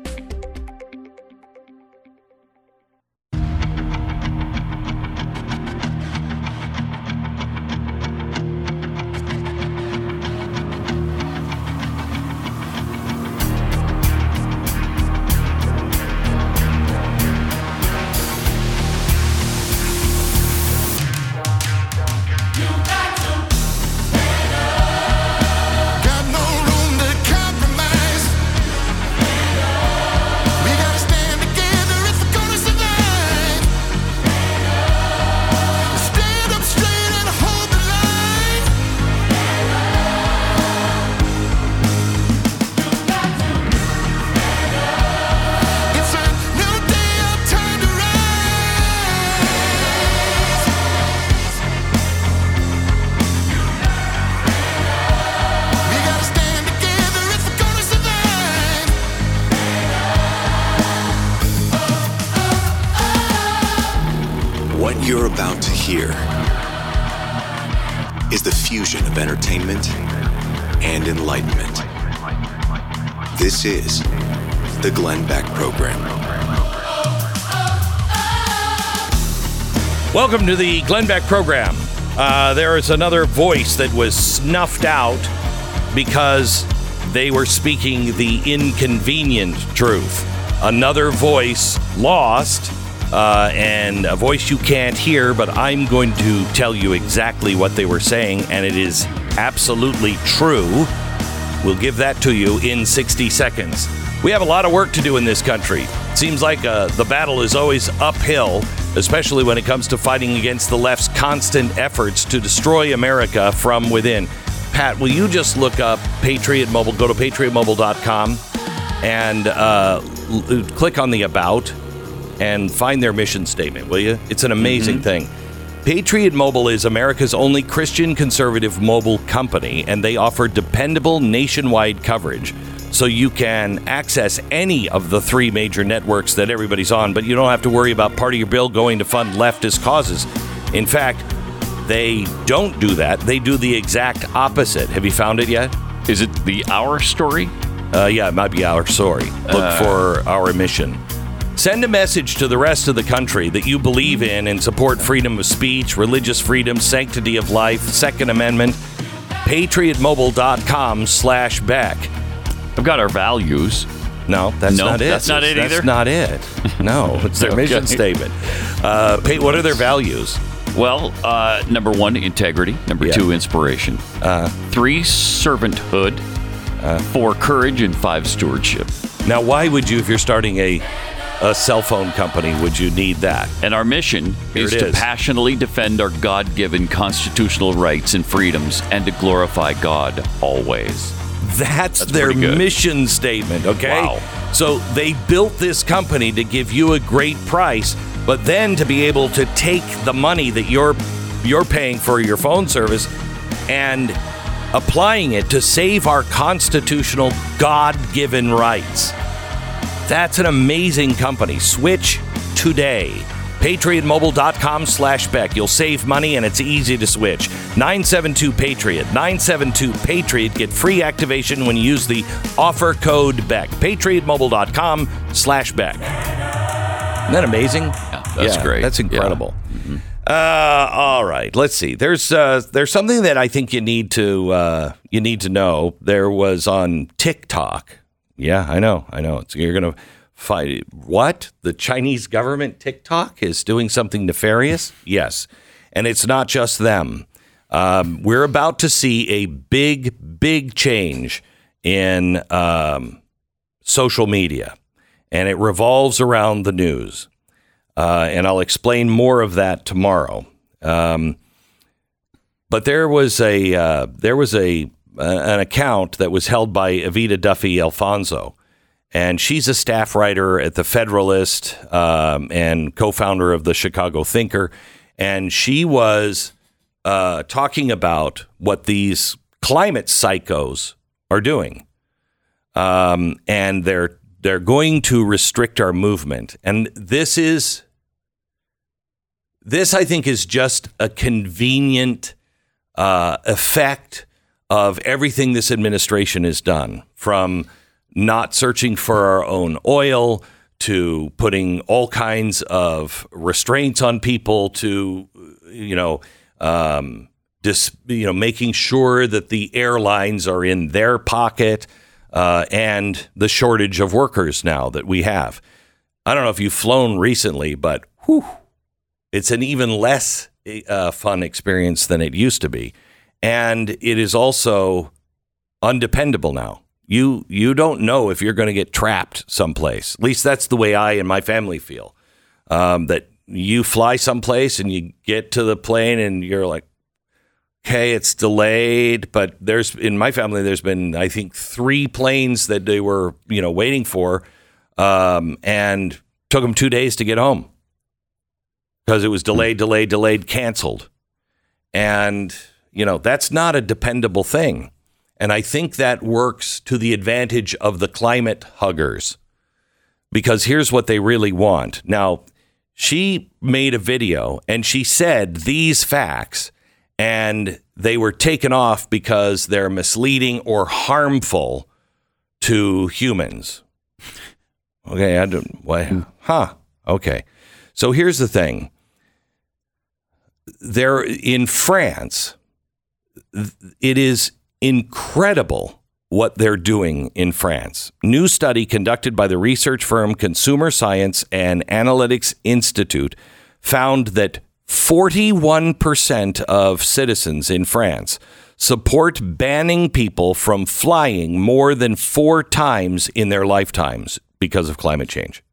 Welcome to the Glenn Beck program. Uh, there is another voice that was snuffed out because they were speaking the inconvenient truth. Another voice lost, uh, and a voice you can't hear, but I'm going to tell you exactly what they were saying, and it is absolutely true. We'll give that to you in 60 seconds. We have a lot of work to do in this country. Seems like uh, the battle is always uphill, especially when it comes to fighting against the left's constant efforts to destroy America from within. Pat, will you just look up Patriot Mobile? Go to patriotmobile.com and uh, l- click on the About and find their mission statement, will you? It's an amazing thing. Patriot Mobile is America's only Christian conservative mobile company, and they offer dependable nationwide coverage. So you can access any of the three major networks that everybody's on, but you don't have to worry about part of your bill going to fund leftist causes. In fact, they don't do that. They do the exact opposite. Have you found it yet? Is it the Our Story? Uh, yeah, it might be our story. Look for our mission. Send a message to the rest of the country that you believe in and support freedom of speech, religious freedom, sanctity of life, Second Amendment. PatriotMobile.com slash Beck. I've got our values. No, that's No, not it. that's not it either. That's either? not it. No, it's their mission statement. Uh, what are their values? Well, uh, number one, integrity. Number Yeah. two, inspiration. Uh, Three, servanthood. Uh. Four, courage. And five, stewardship. Now, why would you, if you're starting a, a cell phone company, would you need that? And our mission is, it to passionately defend our God given constitutional rights and freedoms and to glorify God always. That's, That's their mission statement, okay? Wow. So they built this company to give you a great price, but then to be able to take the money that you're you're paying for your phone service and applying it to save our constitutional God-given rights. That's an amazing company. Switch today. PatriotMobile.com slash Beck. You'll save money and it's easy to switch. 972 Patriot. 972 Patriot. Get free activation when you use the offer code Beck. PatriotMobile.com slash Beck. Isn't that amazing? Yeah, that's great. That's Yeah. incredible. Uh, all right. Let's see. There's uh, there's something that I think you need to uh, you need to know. There was on TikTok. Yeah, I know. I know. It's, you're gonna what the Chinese government TikTok is doing something nefarious. Yes, and it's not just them. Um, we're about to see a big, big change in um, social media, and it revolves around the news uh, and I'll explain more of that tomorrow. Um, but there was a uh, there was a an account that was held by Evita Duffy Alfonso, and she's a staff writer at the Federalist um, and co-founder of the Chicago Thinker, and she was uh, talking about what these climate psychos are doing um, and they're they're going to restrict our movement. And this is this, I think, is just a convenient uh, effect of everything this administration has done, from not searching for our own oil to putting all kinds of restraints on people to, you know, um, dis, you know, making sure that the airlines are in their pocket uh, and the shortage of workers now that we have. I don't know if you've flown recently, but whew, it's an even less uh, fun experience than it used to be, and it is also undependable now. You you don't know if you're going to get trapped someplace. At least that's the way I and my family feel. Um, that you fly someplace and you get to the plane and you're like, okay, it's delayed, but there's in my family there's been I think three planes that they were you know waiting for, um, and took them two days to get home. Because it was delayed, delayed, delayed, canceled, and you know that's not a dependable thing, and I think that works to the advantage of the climate huggers because here's what they really want now. She made a video and she said these facts and they were taken off because they're misleading or harmful to humans. Okay, I don't. Why? Huh? Okay. So here's the thing. There in France, it is incredible what they're doing in France. New study conducted by the research firm Consumer Science and Analytics Institute found that 41% of citizens in France support banning people from flying more than four times in their lifetimes because of climate change.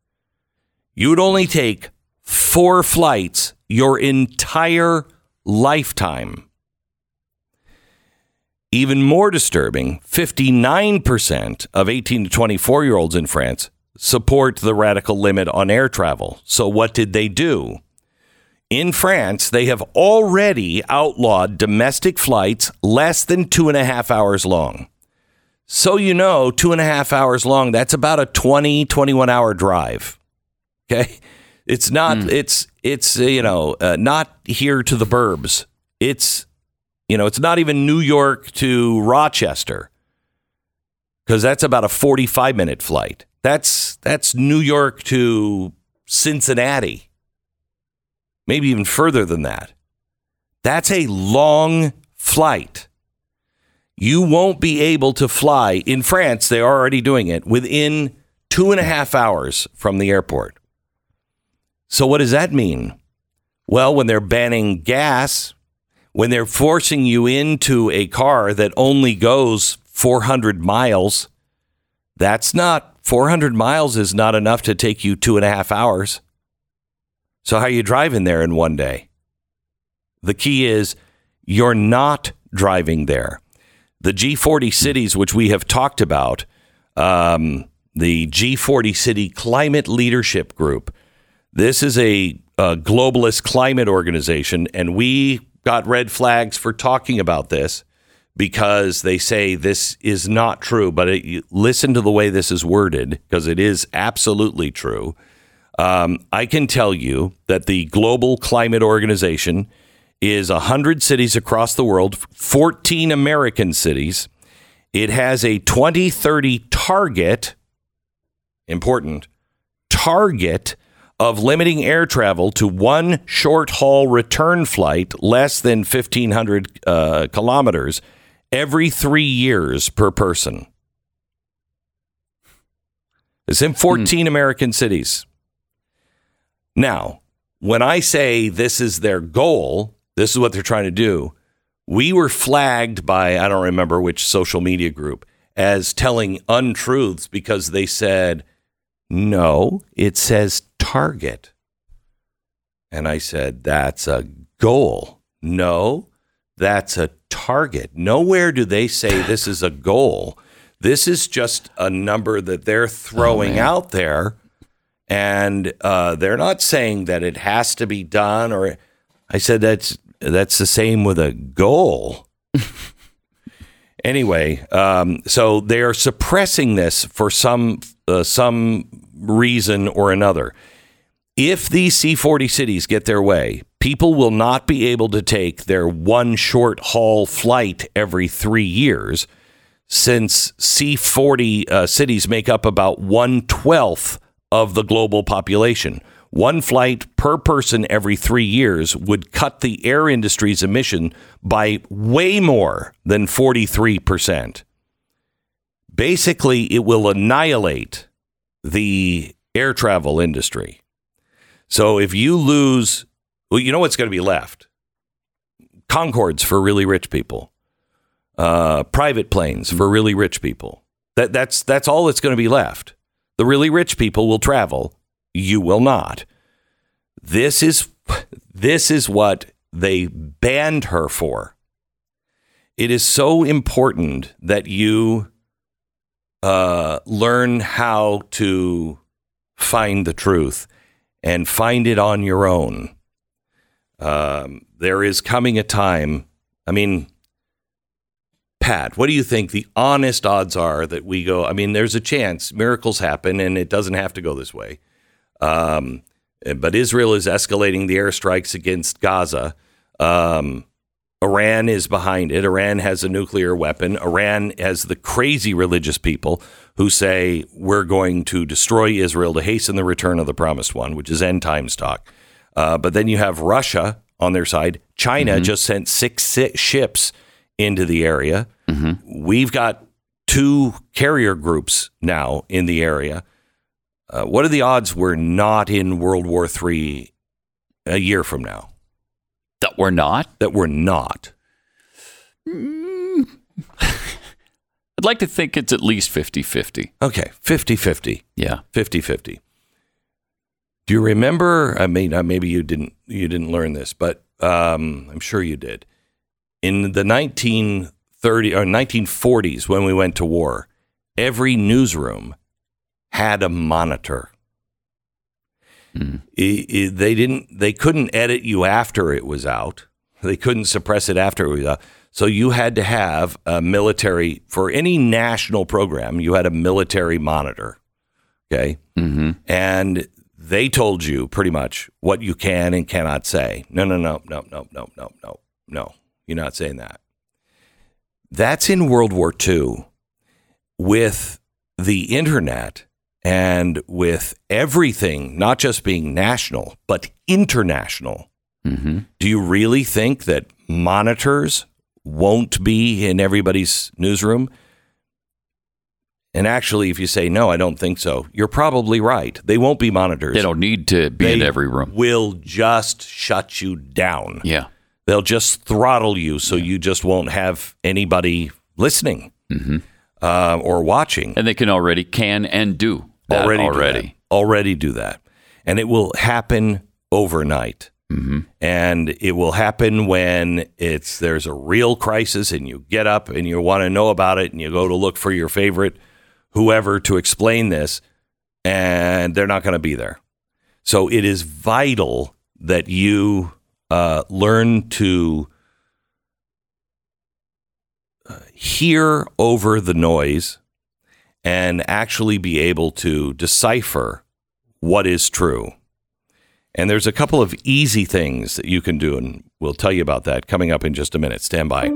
You'd only take four flights your entire lifetime. Even more disturbing, 59% of 18 to 24 year olds in France support the radical limit on air travel. So, what did they do? In France, they have already outlawed domestic flights less than two and a half hours long. So, you know, two and a half hours long, that's about a 20, 21 hour drive. Okay. It's not, it's, it's, uh, you know, uh, not here to the burbs. It's, you know, it's not even New York to Rochester because that's about a 45 minute flight. That's, that's New York to Cincinnati maybe even further than that. That's a long flight. You won't be able to fly in France. They're already doing it within two and a half hours from the airport. So, what does that mean? Well, when they're banning gas, when they're forcing you into a car that only goes 400 miles, that's not 400 miles is not enough to take you two and a half hours. So, how are you driving there in one day? The key is you're not driving there. The C40 cities, which we have talked about, um, the C40 City Climate Leadership Group, this is a, a globalist climate organization, and we got red flags for talking about this because they say this is not true. But it, listen to the way this is worded because it is absolutely true. Um, I can tell you that the Global Climate Organization is 100 cities across the world, 14 American cities. It has a 2030 target, important, target of limiting air travel to one short haul return flight less than 1,500 uh, kilometers every three years per person. It's in 14 American cities. Now, when I say this is their goal, this is what they're trying to do, we were flagged by, I don't remember which social media group, as telling untruths because they said, no, it says target. And I said, that's a goal. No, that's a target. Nowhere do they say this is a goal. This is just a number that they're throwing out there and uh, they're not saying that it has to be done. Or I said that's that's the same with a goal. anyway, um, so they are suppressing this for some uh, some reason or another. If these C40 cities get their way, people will not be able to take their one short haul flight every three years, since C40 uh, cities make up about one twelfth of the global population. One flight per person every three years would cut the air industry's emission by way more than 43%. Basically, it will annihilate the air travel industry. So if you lose, well, you know what's going to be left? Concordes for really rich people, uh, private planes for really rich people. That, that's, that's all that's going to be left. The really rich people will travel. You will not. This is this is what they banned her for. It is so important that you uh, learn how to find the truth and find it on your own. Um, there is coming a time. I mean, Pat, what do you think the honest odds are that we go? I mean, there's a chance miracles happen and it doesn't have to go this way. Um, but Israel is escalating the airstrikes against Gaza. Um, Iran is behind it. Iran has a nuclear weapon. Iran has the crazy religious people who say we're going to destroy Israel to hasten the return of the promised one, which is end times talk. Uh, but then you have Russia on their side. China just sent six, six ships into the area. We've got two carrier groups now in the area. Uh, what are the odds we're not in World War III a year from now? That we're not. That we're not. I'd like to think it's at least 50 50. Okay, 50 50. Yeah. 50 50. Do you remember? I mean, uh, maybe you didn't. You didn't learn this, but um, I'm sure you did. In the 1930 or 1940s, when we went to war, every newsroom had a monitor. I- I- they didn't. They couldn't edit you after it was out. They couldn't suppress it after it was out. So you had to have a military for any national program. You had a military monitor. Okay, Mm-hmm. and they told you pretty much what you can and cannot say. No, no, no, no, no, no, no, no, no. You're not saying that. That's in World War II with the internet and with everything, not just being national, but international. Mm-hmm. Do you really think that monitors won't be in everybody's newsroom? And actually, if you say no, I don't think so, you're probably right. They won't be monitors. They don't need to be in every room. Will just shut you down. Yeah. They'll just throttle you so you just won't have anybody listening uh, or watching. Mm-hmm. And they can already can and do that already already. do that. already do that and it will happen overnight Mm-hmm. and it will happen when it's there's a real crisis and you get up and you want to know about it and you go to look for your favorite whoever to explain this and they're not going to be there so it is vital that you uh, learn to uh, hear over the noise and actually be able to decipher what is true. And there's a couple of easy things that you can do, and we'll tell you about that coming up in just a minute. Stand by.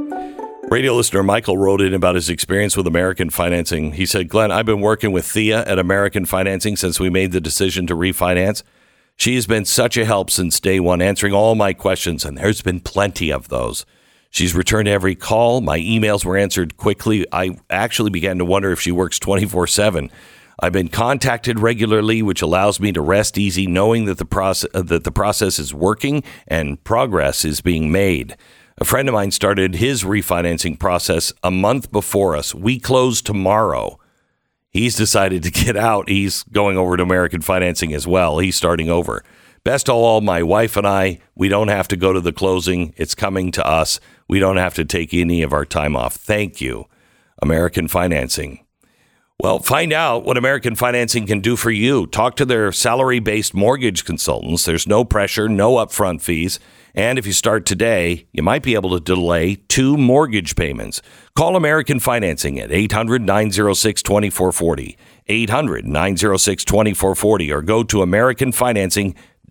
Radio listener Michael wrote in about his experience with American Financing. He said, Glenn, I've been working with Thea at American Financing since we made the decision to refinance. She has been such a help since day one, answering all my questions, and there's been plenty of those. She's returned every call. My emails were answered quickly. I actually began to wonder if she works 24 7. I've been contacted regularly, which allows me to rest easy knowing that the, process, uh, that the process is working and progress is being made. A friend of mine started his refinancing process a month before us. We close tomorrow. He's decided to get out. He's going over to American Financing as well. He's starting over. Best of all, my wife and I, we don't have to go to the closing. It's coming to us. We don't have to take any of our time off. Thank you, American Financing. Well, find out what American Financing can do for you. Talk to their salary based mortgage consultants. There's no pressure, no upfront fees. And if you start today, you might be able to delay two mortgage payments. Call American Financing at 800 906 2440, 800 906 2440, or go to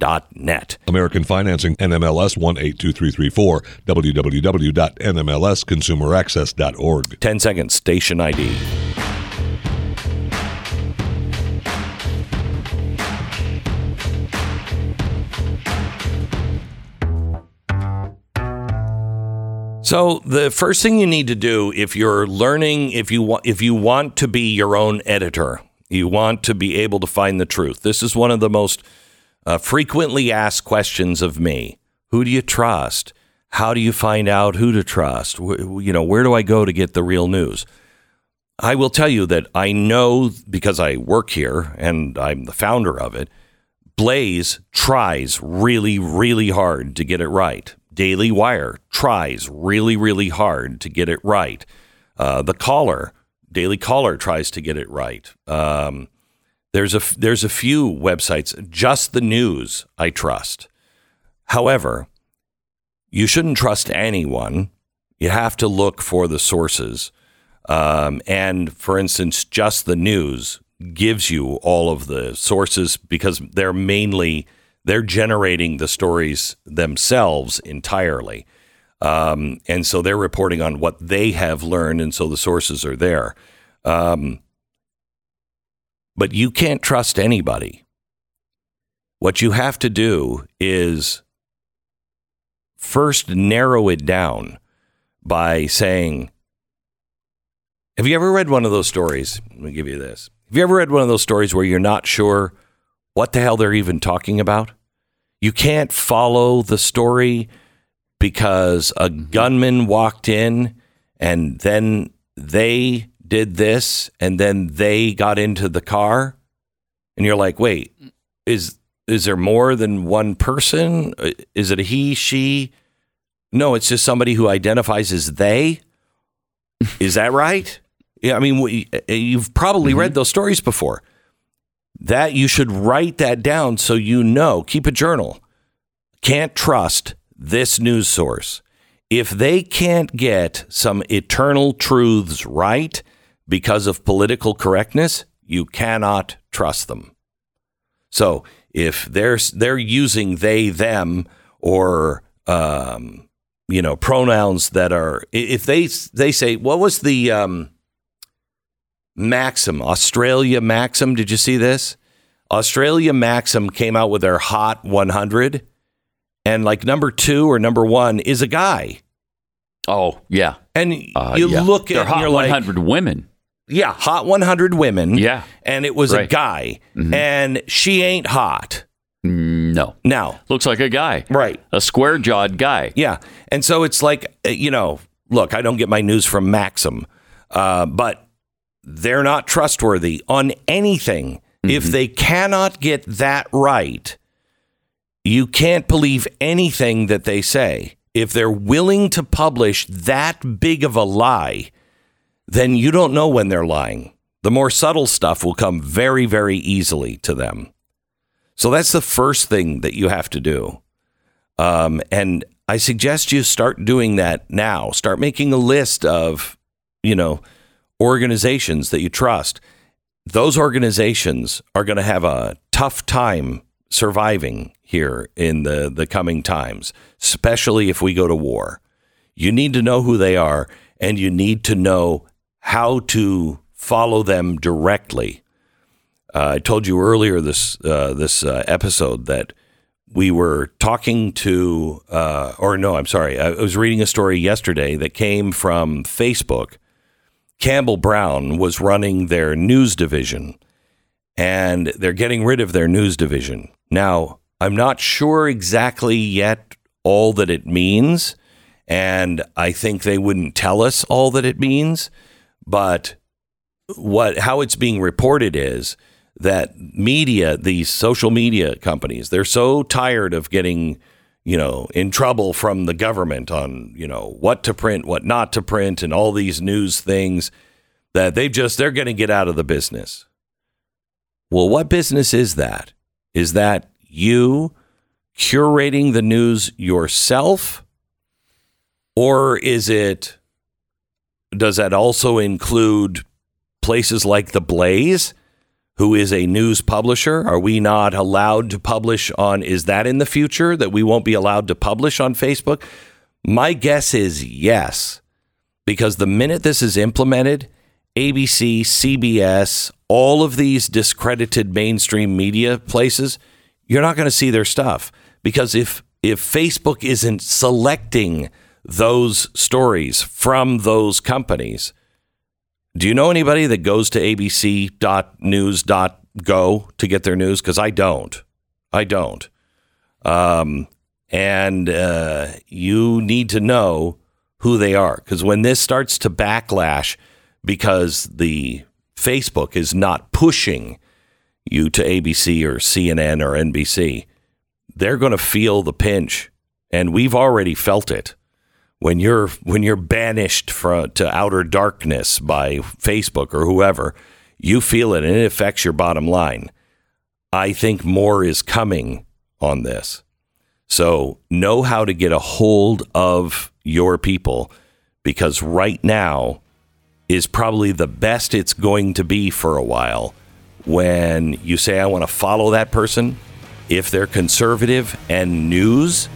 AmericanFinancing.net. American Financing, NMLS 182334, www.nmlsconsumeraccess.org. 10 seconds, station ID. So the first thing you need to do if you're learning if you want if you want to be your own editor, you want to be able to find the truth. This is one of the most uh, frequently asked questions of me. Who do you trust? How do you find out who to trust? You know, where do I go to get the real news? I will tell you that I know because I work here and I'm the founder of it. Blaze tries really, really hard to get it right. Daily Wire tries really, really hard to get it right. Uh, the Caller, Daily Caller, tries to get it right. Um, there's a there's a few websites. Just the News, I trust. However, you shouldn't trust anyone. You have to look for the sources. Um, and for instance, just the news gives you all of the sources because they're mainly they're generating the stories themselves entirely. Um, and so they're reporting on what they have learned, and so the sources are there. Um, but you can't trust anybody. What you have to do is first narrow it down by saying, Have you ever read one of those stories? Let me give you this. Have you ever read one of those stories where you're not sure what the hell they're even talking about? You can't follow the story because a mm-hmm. gunman walked in and then they did this and then they got into the car and you're like, "Wait, is is there more than one person? Uh, Is it a he, she?" No, it's just somebody who identifies as they. Is that right? Yeah, I mean, we, uh, you've probably read those stories before. That you should write that down so you know. Keep a journal. Can't trust this news source. If they can't get some eternal truths right because of political correctness, you cannot trust them. So if they're they're using they them or um, you know pronouns that are if they they say what was the um, Maxim Australia Maxim? Did you see this? Australia Maxim came out with their Hot 100, and like number two or number one is a guy, Oh yeah. and Uh, you yeah. look They're at it hot and you're like, 100 women. Yeah, Hot 100 women, Yeah. and it was a Right. guy, and she ain't hot. Mm, No. Now, Looks like a guy. right? A square jawed guy. Yeah. And so it's like, uh, you know, look, I don't get my news from Maxim, uh, but they're not trustworthy on anything. If they cannot get that right, you can't believe anything that they say. If they're willing to publish that big of a lie, then you don't know when they're lying. The more subtle stuff will come very, very easily to them. So that's the first thing that you have to do. Um, and I suggest you start doing that now. Start making a list of, you know, organizations that you trust. Those organizations are going to have a tough time surviving here in the, the coming times, especially if we go to war. You need to know who they are and you need to know how to follow them directly. Uh, I told you earlier this uh, this uh, episode that we were talking to, uh, or no, I'm sorry, I was reading a story yesterday that came from Facebook. Campbell Brown was running their news division, and they're getting rid of their news division. Now, I'm not sure exactly yet all that it means, and I think they wouldn't tell us all that it means, but what how it's being reported is that media, these social media companies, they're so tired of getting, you know, in trouble from the government on, you know, what to print, what not to print, and all these news things that they've just they're going to get out of the business. Well, what business is that? Is that you curating the news yourself? Or is it does that also include places like The Blaze, who is a news publisher? Are we not allowed to publish on? Is that in the future that we won't be allowed to publish on Facebook? My guess is yes, because the minute this is implemented, ABC, CBS, all of these discredited mainstream media places, you're not going to see their stuff because if if Facebook isn't selecting those stories from those companies, do you know anybody that goes to abc.news.go to get their news? Because I don't. I don't. Um, and uh, you need to know who they are. Because when this starts to backlash because the Facebook is not pushing you to ABC or CNN or NBC, they're going to feel the pinch. And we've already felt it when you're when you're banished from to outer darkness by Facebook or whoever, you feel it and it affects your bottom line. I think more is coming on this. So know how to get a hold of your people because right now is probably the best it's going to be for a while when you say I want to follow that person if they're conservative and news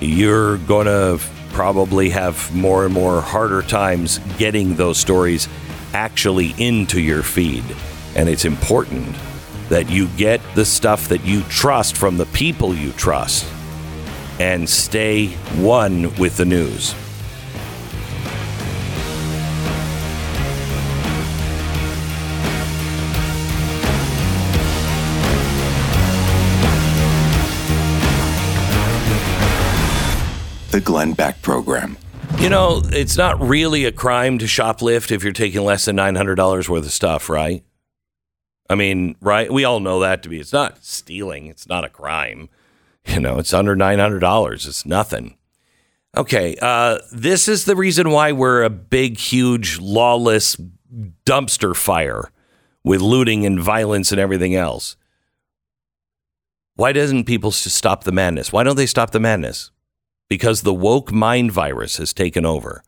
you're going to probably have more and more harder times getting those stories actually into your feed. And it's important that you get the stuff that you trust from the people you trust and stay one with the news. The Glenn Beck Program. You know, it's not really a crime to shoplift if you're taking less than $900 worth of stuff, right? I mean, right? We all know that to be. It's not stealing. It's not a crime. You know, it's under $900. It's nothing. Okay. Uh, this is the reason why we're a big, huge, lawless dumpster fire with looting and violence and everything else. Why doesn't people stop the madness? Why don't they stop the madness? Because the woke mind virus has taken over.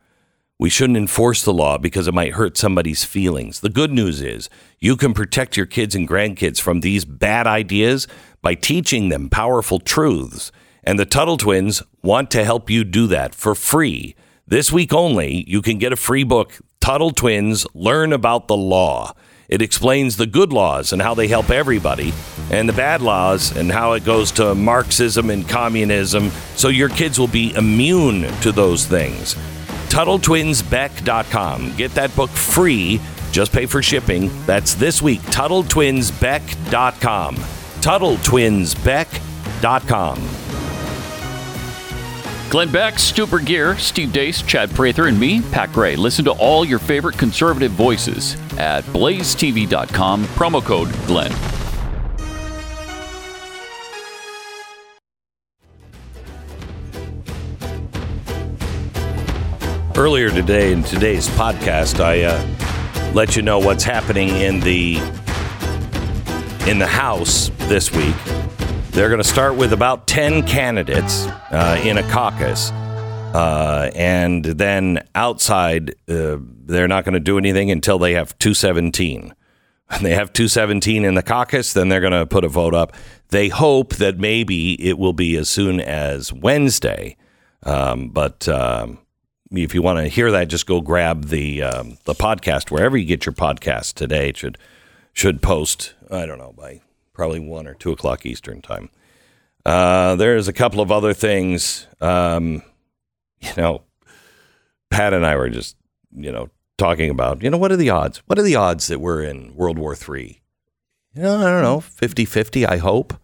We shouldn't enforce the law because it might hurt somebody's feelings. The good news is you can protect your kids and grandkids from these bad ideas by teaching them powerful truths. And the Tuttle Twins want to help you do that for free. This week only, you can get a free book, Tuttle Twins Learn About the Law. It explains the good laws and how they help everybody, and the bad laws and how it goes to Marxism and communism, so your kids will be immune to those things. TuttleTwinsBeck.com. Get that book free. Just pay for shipping. That's this week. TuttleTwinsBeck.com. TuttleTwinsBeck.com. Glenn Beck, Stu Burguiere, Steve Deace, Chad Prather, and me, Pat Gray. Listen to all your favorite conservative voices at blazetv.com, promo code Glenn. Earlier today in today's podcast, I uh, let you know what's happening in the in the House this week. They're going to start with about ten candidates uh, in a caucus, uh, and then outside, uh, they're not going to do anything until they have two seventeen. When they have 217 in the caucus, then they're going to put a vote up. They hope that maybe it will be as soon as Wednesday. Um, but um, if you want to hear that, just go grab the um, the podcast wherever you get your podcast today. It should should post. I don't know by probably one or two o'clock Eastern time. Uh, there's a couple of other things. Um, you know, Pat and I were just you know talking about you know what are the odds? What are the odds that we're in World War III? You know, I don't know, 50-50, I hope.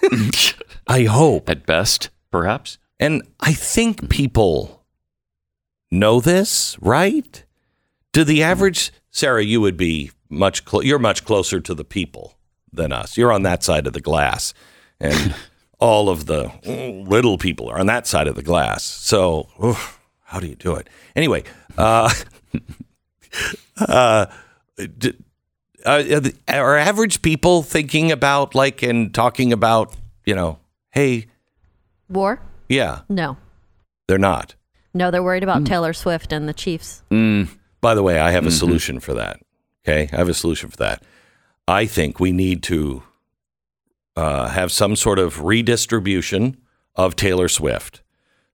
I hope. At best, perhaps. And I think people know this, right? To the average, Sarah, you would be much clo- you're much closer to the people than us. You're on that side of the glass, and all of the mm, little people are on that side of the glass. So, oof, how do you do it? Anyway, uh, uh, d- uh, are are average people thinking about like and talking about you know, hey, War? yeah, No. they're not. No, they're worried about Taylor Swift and the Chiefs. By the way, I have a solution for that. Okay, I have a solution for that. I think we need to uh, have some sort of redistribution of Taylor Swift.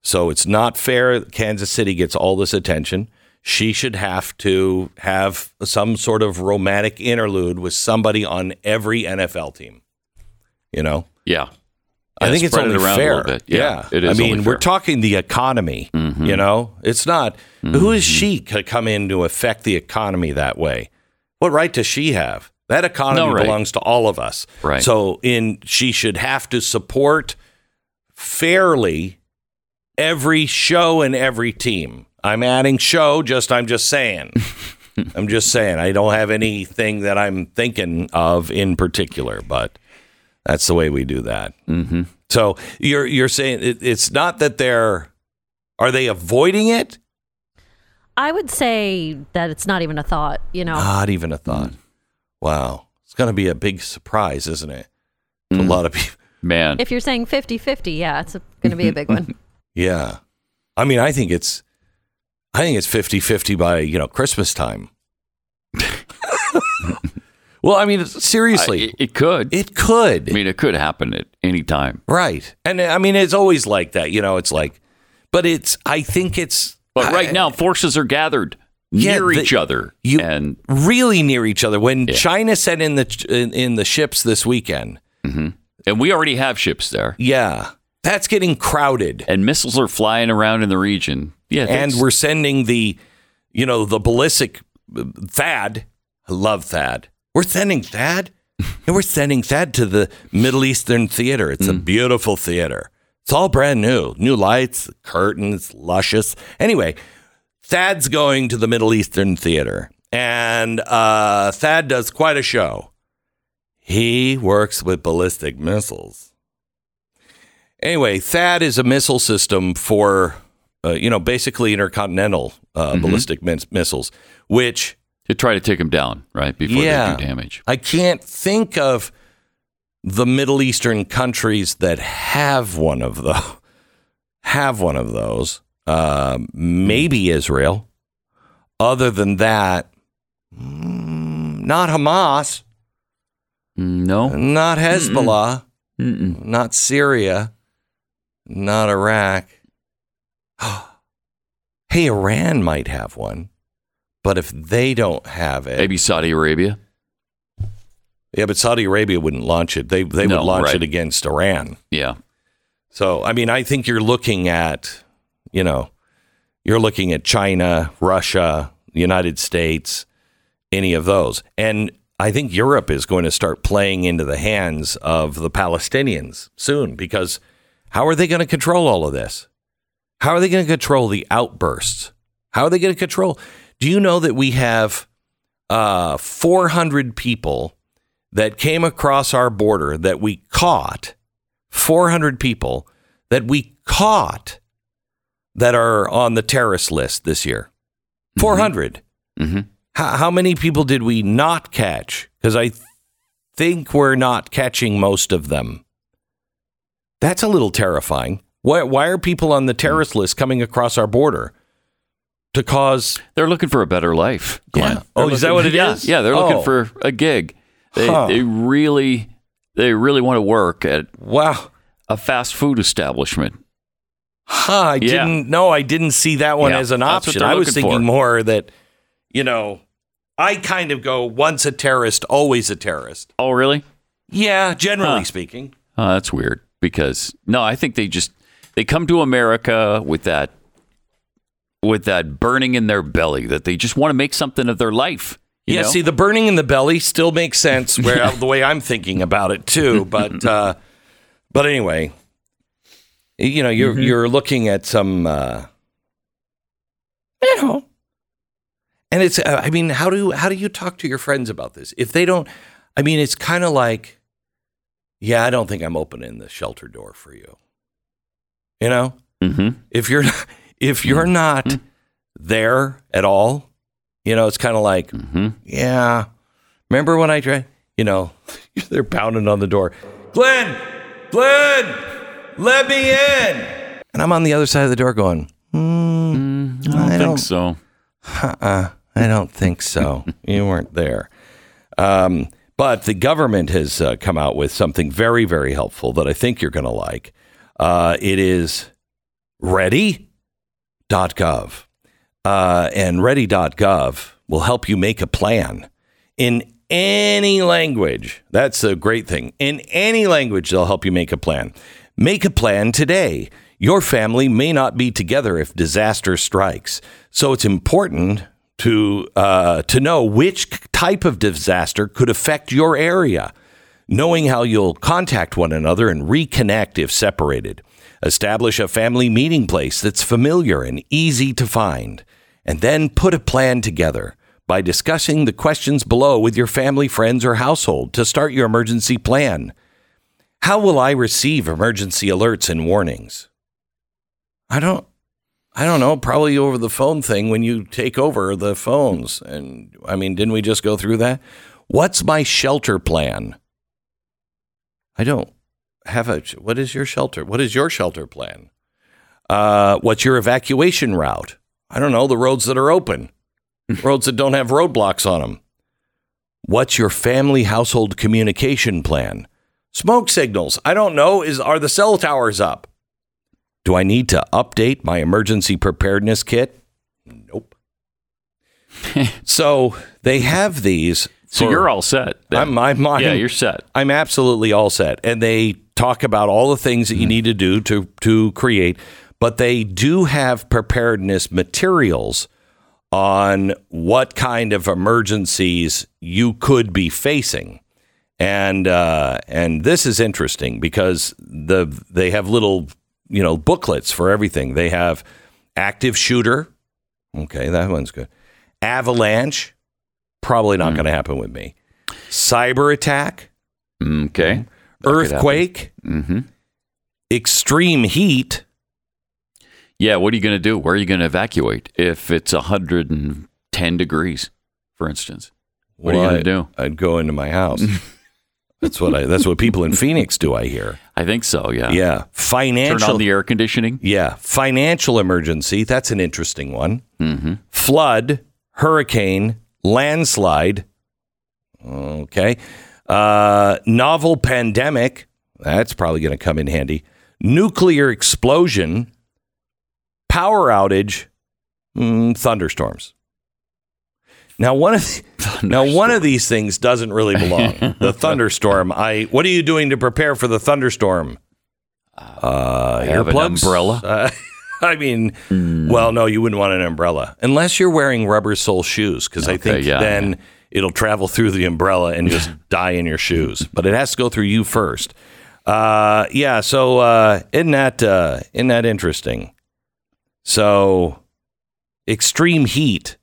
So it's not fair. Kansas City gets all this attention. She should have to have some sort of romantic interlude with somebody on every NFL team. You know, Yeah. I Yeah, think it's spread it only around a fair. little bit. Yeah, it is I mean, we're talking the economy. You know, it's not who is she to come in to affect the economy that way. What right does she have? That economy No right. belongs to all of us. Right. So, in she should have to support fairly every show and every team. I'm adding show. Just I'm just saying. I'm just saying. I don't have anything that I'm thinking of in particular, but that's the way we do that. Mm-hmm. So you're you're saying it, it's not that they're are they avoiding it? I would say that it's not even a thought, you know. Not even a thought. Wow, it's going to be a big surprise, isn't it? To mm. A lot of people. Man. if you're saying 50 50, yeah, it's going to be a big one. Yeah, I mean, I think it's I think it's 50-50 by you know Christmas time. well, I mean, seriously, I- it, it could. it could. I mean, it could happen at any time. Right. And I mean, it's always like that. You know, it's like, but it's, I think it's, But right I- now, forces are gathered Yeah, near the- each other. you- and really near each other. When China sent in the, in, in the ships this weekend, and we already have ships there, yeah, that's getting crowded. and missiles are flying around in the region. Yeah, And we're sending the, you know, the ballistic uh, THAAD. I love THAAD. We're sending THAAD. and we're sending THAAD to the Middle Eastern Theater. It's a beautiful theater. It's all brand new. New lights, curtains, luscious. Anyway, Thad's going to the Middle Eastern Theater, and uh, Thad does quite a show. He works with ballistic missiles. Anyway, Thad is a missile system for, uh, you know, basically intercontinental uh, ballistic mis- missiles, which To try to take them down, right? Before Yeah. they do damage. I can't think of the Middle Eastern countries that have one of those. Have one of those. Uh, maybe Israel. Other than that, mm, not Hamas, Mm, No. not Hezbollah, Mm-mm. not Syria, not Iraq. hey, Iran might have one, but if they don't have it, Maybe Saudi Arabia. yeah, but Saudi Arabia wouldn't launch it. They they No, would launch right. it against Iran. Yeah. So, I mean, I think you're looking at, you know, you're looking at China, Russia, United States, any of those. And I think Europe is going to start playing into the hands of the Palestinians soon because how are they going to control all of this? How are they going to control the outbursts? How are they going to control? Do you know that we have uh, 400 people that came across our border that we caught? 400 people that we caught that are on the terrorist list this year. 400. Mhm. How, how many people did we not catch? Because I th- think we're not catching most of them. That's a little terrifying. Why, why are people on the terrorist list coming across our border to cause? They're looking for a better life. Glenn. Yeah. Oh, They're is that what it yeah, is? Yeah, they're Oh. looking for a gig. They, Huh. they really, they really want to work at Wow. a fast food establishment. Huh, I Yeah. didn't know. I didn't see that one Yeah, as an option. I was thinking for. more that, you know, I kind of go once a terrorist, always a terrorist. Oh, really? Yeah, generally Huh. speaking. Oh, that's weird. Because no, I think they just they come to America with that with that burning in their belly that they just want to make something of their life. you yeah, know? see, the burning in the belly still makes sense where the way I'm thinking about it too. But uh, but anyway, you know, Mm-hmm. you're you're looking at some, uh, you know, and it's. Uh, I mean, how do how do you talk to your friends about this if they don't? I mean, it's kind of like, yeah, I don't think I'm opening the shelter door for you. You know, Mhm. if you're if you're Mm-hmm. not there at all, you know, it's kind of like, Mhm. yeah. Remember when I tried? You know, they're pounding on the door. Glenn, Glenn, let me in. And I'm on the other side of the door going, hmm, I don't I think don't- so. uh-uh, I don't think so. you weren't there. Um, but the government has uh, come out with something very, very helpful that I think you're going to like. Uh, it is ready.gov. Uh, and ready.gov will help you make a plan in any language. That's a great thing. In any language, they'll help you make a plan. Make a plan today. Your family may not be together if disaster strikes. So it's important to uh, to know which type of disaster could affect your area. Knowing how you'll contact one another and reconnect if separated. Establish a family meeting place that's familiar and easy to find. And then put a plan together by discussing the questions below with your family, friends, or household to start your emergency plan. How will I receive emergency alerts and warnings? I don't I don't know, probably over the phone thing when you take over the phones. And I mean, didn't we just go through that? What's my shelter plan? I don't have a what is your shelter? What is your shelter plan? Uh, what's your evacuation route? I don't know, the roads that are open. roads that don't have roadblocks on them. What's your family household communication plan? Smoke signals. I don't know. Is are the cell towers up? Do I need to update my emergency preparedness kit? Nope. so they have these. So for- you're all set. I'm, I'm, I'm, yeah, you're set. I'm absolutely all set. And they talk about all the things that you mm-hmm. need to do to to create, but they do have preparedness materials on what kind of emergencies you could be facing. And uh, and this is interesting because the they have little you know booklets for everything. They have active shooter. Okay, that one's good. Avalanche, probably not going to happen with me. Cyber attack, Okay. earthquake, Mm-hmm. extreme heat. Yeah. What are you going to do? Where are you going to evacuate if it's 110 degrees? for instance? What are you going to do? I'd go into my house. that's what I. That's what people in Phoenix do. I hear. I think so. Yeah. Yeah, Financial. Turn on the air conditioning. yeah, financial emergency. That's an interesting one. Mm-hmm. Flood, hurricane, landslide. Okay, uh, novel pandemic. That's probably going to come in handy. Nuclear explosion, power outage, mm, thunderstorms. Now one of the, now one of these things doesn't really belong. the thunderstorm. I. What are you doing to prepare for the thunderstorm? Uh, have an earplugs? umbrella. Uh, I mean, Hmm. well, no, you wouldn't want an umbrella unless you're wearing rubber sole shoes, because I think yeah, then it'll travel through the umbrella and just die in your shoes. But it has to go through you first. Uh, yeah. So uh, isn't that uh, isn't that interesting? So extreme heat.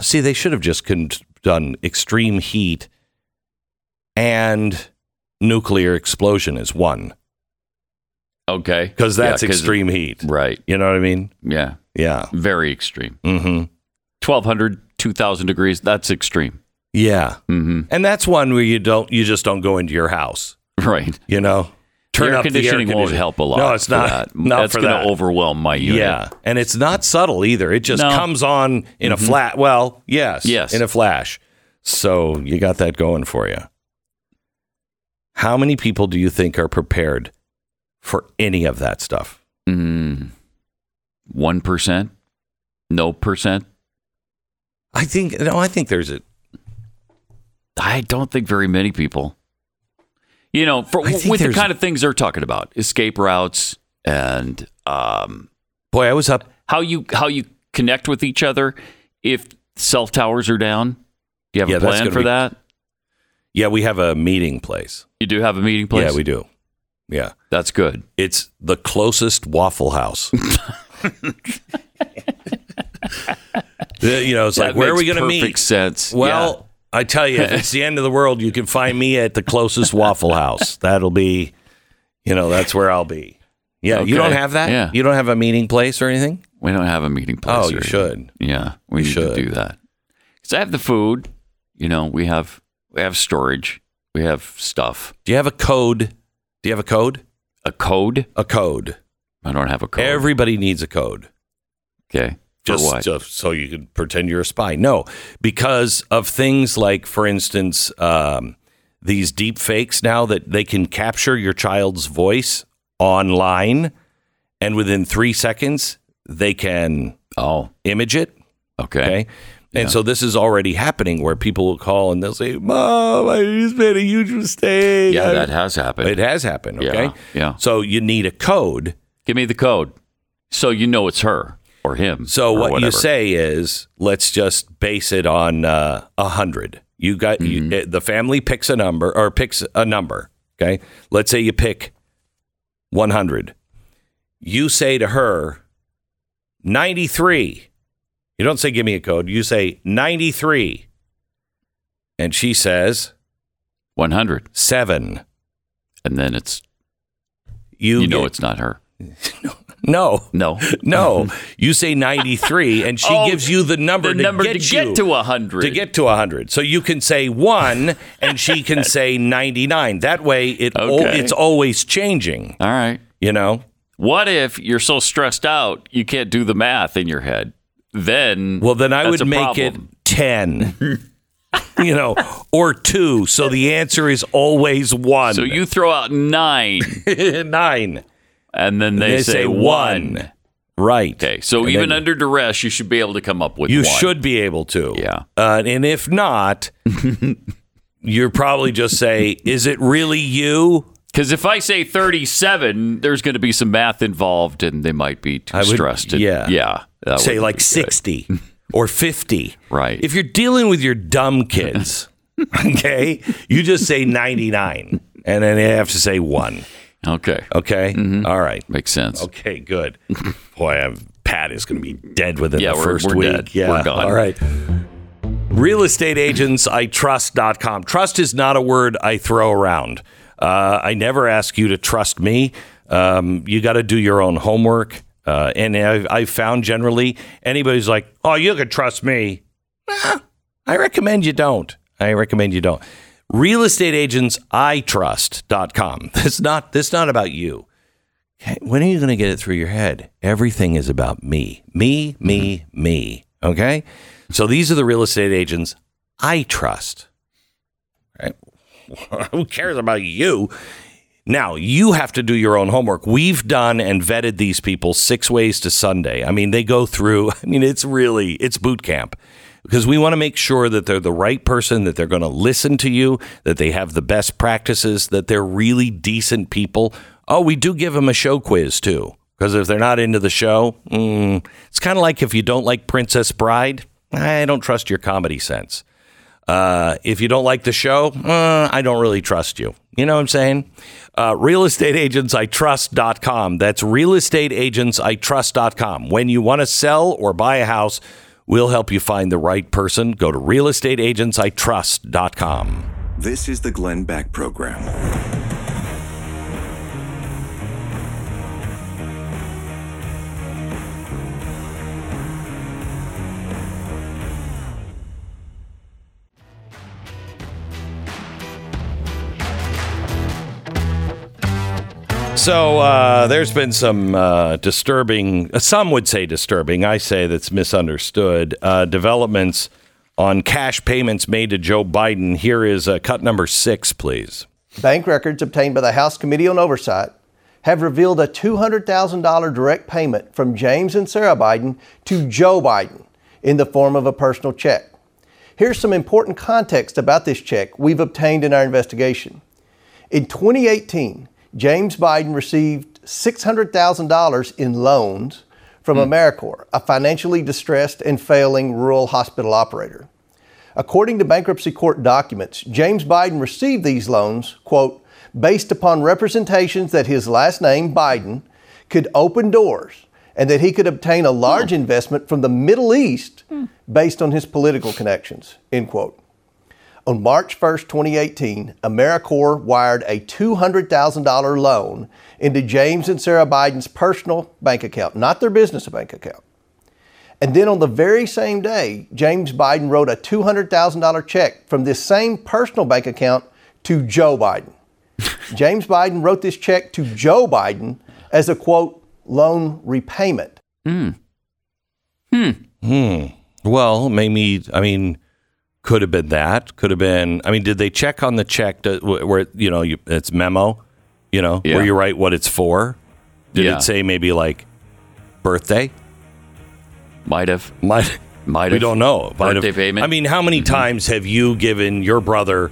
See, they should have just con- done extreme heat and nuclear explosion as one Okay. because Yeah, that's extreme heat. Right. You know what I mean? Yeah. Yeah. Very extreme. Mm-hmm. 1200, 2000 degrees. That's extreme. Yeah. hmm And that's one where you don't you just don't go into your house. Right. You know, air up the conditioning won't help a lot. No, it's not. That. Not That's for going that. to overwhelm my unit. Yeah, and it's not subtle either. It just No. Mm-hmm. comes on in a flat. Well, yes, Yes. in a flash. So you got that going for you. How many people do you think are prepared for any of that stuff? Mm. 1%? No percent? I think no. I think there's a. I don't think very many people. You know, for, with the kind of things they're talking about, escape routes and um, Boy, I was up. how you how you connect with each other if cell towers are down. Do you have Yeah, a plan for be- that? Yeah, we have a meeting place. You do have a meeting place. Yeah, we do. Yeah, That's good. it's the closest Waffle House. You know, it's like where are we going to meet? Sense. Well, I tell you, if it's the end of the world, you can find me at the closest Waffle House. That'll be, you know, that's where I'll be. Yeah, you don't have that. Yeah. you don't have a meeting place or anything. We don't have a meeting oh, place. Oh, you anything. should. Yeah, we You should. do that. Because I have the food. You know, we have we have storage. We have stuff. Do you have a code? Do you have a code? A code? A code. I don't have a code. Everybody needs a code. okay. Just, just so you can pretend you're a spy. No, because of things like, for instance, um, these deep fakes now that they can capture your child's voice online, and within three seconds they can oh, image it. okay. Okay. And so this is already happening where people will call and they'll say, Mom, I just made a huge mistake. Yeah, I-" that has happened. it has happened. Okay. Yeah, yeah. So you need a code. Give me the code so you know it's her or him. So or what you say is, let's just base it on uh, a hundred. You got Mm-hmm. you, uh, the family picks a number or picks a number. Okay. Let's say you pick 100. You say to her, 93. You don't say, give me a code. You say 93. And she says, one hundred seven. And then it's, You, you know get- it's not her. no, No. no. No. you say 93 and she Oh, gives you the number, The to, number get to get you. to 100. to get to 100. So you can say 1 and she can say 99. That way it Okay. it's always changing, All right. you know? What if you're so stressed out you can't do the math in your head? Then Well, then I would make problem. it 10. you know, or 2. So the answer is always 1. So you throw out nine, 9. And then they, They say, say one. 1. Right. Okay, so And even then under duress, you should be able to come up with you one. should be able to. Yeah. Uh, and if not, you're probably just say, "Is it really you?" Because if I say 37, there's going to be some math involved, and they might be too would- stressed. to- yeah. yeah. say like 60 or 50. Right. If you're dealing with your dumb kids, okay, you just say 99 and then they have to say 1. Okay, Okay? Mm-hmm. All right. makes sense. Okay, good. Boy, I'm, Pat is going to be dead within Yeah, the we're- 1st we're week. dead. Yeah. We're gone. All right. Real estate agents I trust.com. Trust is not a word I throw around. Uh, I never ask you to trust me. Um, you got to do your own homework. Uh, and I've, I've found generally anybody's like, oh, you can trust me. Eh, I recommend you don't. I recommend you don't. Real estate agents I not this not about you. When are you going to get it through your head? Everything is about me. Me, me, me. Okay? So these are the real estate agents I trust. Right? Who cares about you? Now, you have to do your own homework. We've done and vetted these people six ways to Sunday. I mean, they go through, I mean, it's really, it's boot camp because we want to make sure that they're the right person, that they're going to listen to you, that they have the best practices, that they're really decent people. Oh, we do give them a show quiz too. Because if they're not into the show, mm, it's kind of like if you don't like Princess Bride, I don't trust your comedy sense. Uh, if you don't like the show, uh, I don't really trust you. You know what I'm saying? Uh, realestateagentsitrust.com. That's realestateagentsitrust.com. When you want to sell or buy a house, we'll help you find the right person. Go to realestateagentsitrust.com. This is the Glenn Beck Program. So uh, there's been some uh, disturbing, uh, some would say disturbing, I say that's misunderstood, uh, developments on cash payments made to Joe Biden. Here is uh, cut number six, please. Bank records obtained by the House Committee on Oversight have revealed a $200,000 direct payment from James and Sarah Biden to Joe Biden in the form of a personal check. Here's some important context about this check we've obtained in our investigation. In 2018, James Biden received $600,000 in loans from hmm. Americore, a financially distressed and failing rural hospital operator. According to bankruptcy court documents, James Biden received these loans, quote, based upon representations that his last name, Biden, could open doors and that he could obtain a large hmm. investment from the Middle East hmm. based on his political connections, end quote. On March 1st, 2018, Americore wired a $200,000 loan into James and Sarah Biden's personal bank account, not their business bank account. And then on the very same day, James Biden wrote a $200,000 check from this same personal bank account to Joe Biden. James Biden wrote this check to Joe Biden as a quote, loan repayment. Hmm. Hmm. Hmm. Well, maybe, I mean, could have been that. Could have been, I mean, did they check on the check to, where, you know, you, it's memo, you know, Yeah. where you write what it's for? Did Yeah. it say maybe like birthday? Might have. Might Might we have. don't know. Might Birthday have- payment? I mean, how many mm-hmm. times have you given your brother,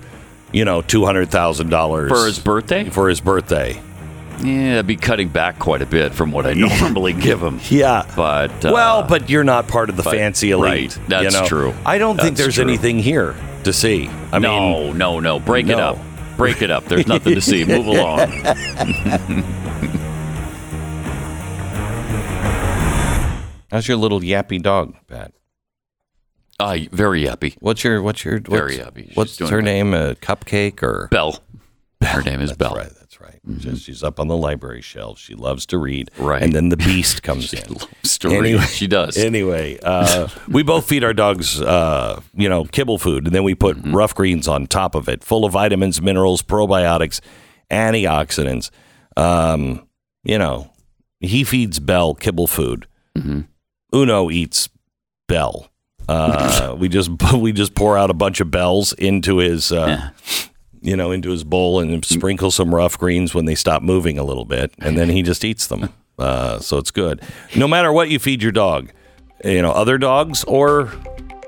you know, two hundred thousand dollars For his birthday? For his birthday. Yeah, I'd be cutting back quite a bit from what I normally give him. Yeah. But uh, well, but you're not part of the but- fancy elite. right. That's you know? true. I don't think there's true. anything here to see. I no, mean, no, no. No. Break it up. Break it up. There's nothing to see. Move along. how's your little yappy dog, Pat? Ah, very yappy. What's your what's your Very yappy? She's What's her name? A cupcake or Bell. Her name is That's Bell. right. Right. Just- she's up on the library shelf. She loves to read. Right. And then the beast comes in. loves to read. She does. Anyway, uh, we both feed our dogs, uh, you know, kibble food, and then we put Mm-hmm. rough greens on top of it, full of vitamins, minerals, probiotics, antioxidants. Um, you know, he feeds Bell kibble food. Mm-hmm. Uno eats Bell. Uh, we just we just pour out a bunch of bells into his uh, you know into his bowl and sprinkle some rough greens when they stop moving a little bit, and then he just eats them. Uh, so it's good. No matter what you feed your dog, you know other dogs or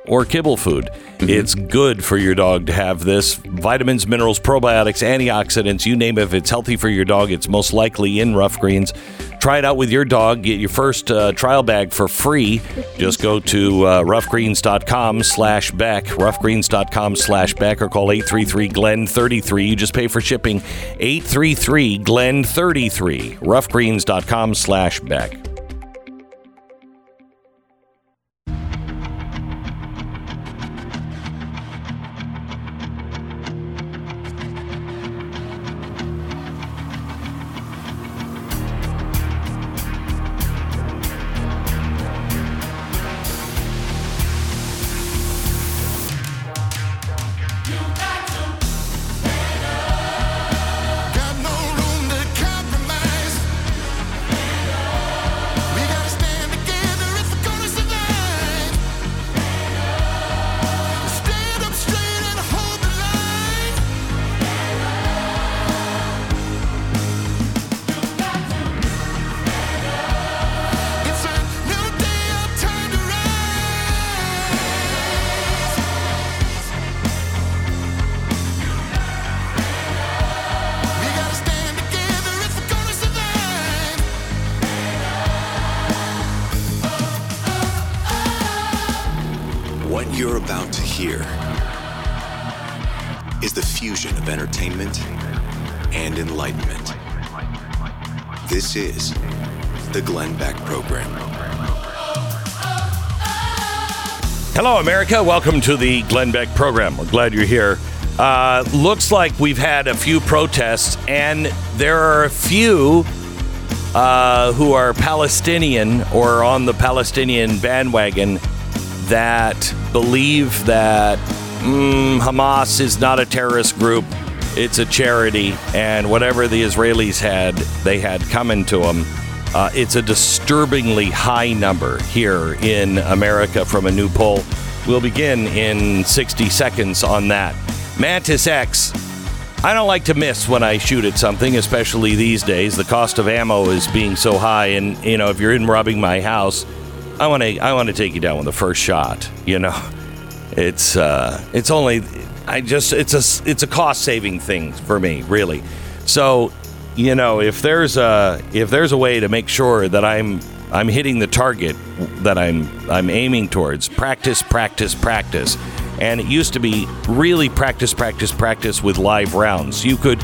or kibble food. It's good for your dog to have this vitamins, minerals, probiotics, antioxidants, you name it. If it's healthy for your dog, it's most likely in rough greens. Try it out with your dog. Get your first uh, trial bag for free. Just go to uh, roughgreens.com slash Beck, roughgreens.com slash back, or call 833-GLEN-33. You just pay for shipping 833-GLEN-33, roughgreens.com slash Beck. The Glenn Beck Program. Hello, America. Welcome to the Glenn Beck program. We're glad you're here. Uh, looks like we've had a few protests, and there are a few uh, who are Palestinian or on the Palestinian bandwagon that believe that mm, Hamas is not a terrorist group, it's a charity, and whatever the Israelis had, they had coming to them. Uh, it's a disturbingly high number here in America from a new poll. We'll begin in 60 seconds on that. Mantis X. I don't like to miss when I shoot at something, especially these days. The cost of ammo is being so high, and you know, if you're in robbing my house, I want to I want to take you down with the first shot. You know, it's uh, it's only I just it's a it's a cost saving thing for me, really. So, you know, if there's a if there's a way to make sure that I'm I'm hitting the target that I'm I'm aiming towards, practice, practice, practice. And it used to be really practice, practice, practice with live rounds. You could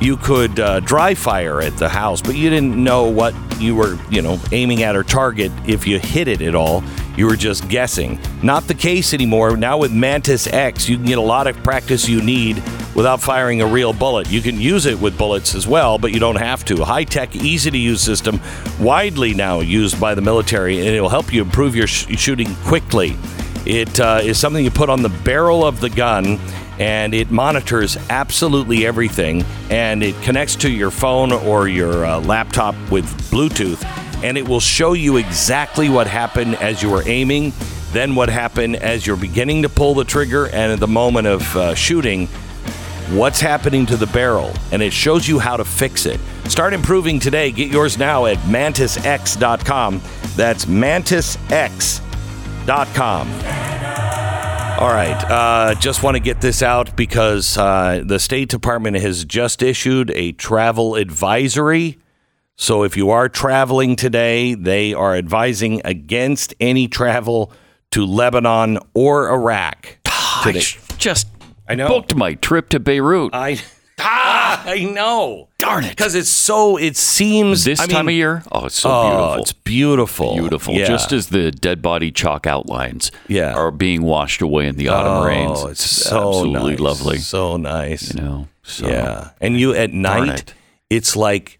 you could uh, dry fire at the house, but you didn't know what you were, you know, aiming at or target if you hit it at all. You were just guessing. Not the case anymore. Now with Mantis X, you can get a lot of practice you need without firing a real bullet. You can use it with bullets as well, but you don't have to. High tech, easy to use system, widely now used by the military, and it will help you improve your sh- shooting quickly. It uh, is something you put on the barrel of the gun and it monitors absolutely everything and it connects to your phone or your uh, laptop with Bluetooth and it will show you exactly what happened as you were aiming, then what happened as you're beginning to pull the trigger, and at the moment of uh, shooting, what's happening to the barrel, and it shows you how to fix it. Start improving today. Get yours now at mantisx.com. That's mantisx.com. All right. Uh, just want to get this out because uh, the State Department has just issued a travel advisory. So if you are traveling today, they are advising against any travel to Lebanon or Iraq. I Today. sh- just I know. booked my trip to Beirut. I ah, I know. Darn it. Because it's so. It seems this I time mean, of year, oh, it's so oh, beautiful. it's beautiful. beautiful. Yeah. Just as the dead body chalk outlines Yeah. are being washed away in the autumn rains. oh, rains. It's so absolutely nice. lovely. So nice. You know. So Yeah. And you at night, it. it's like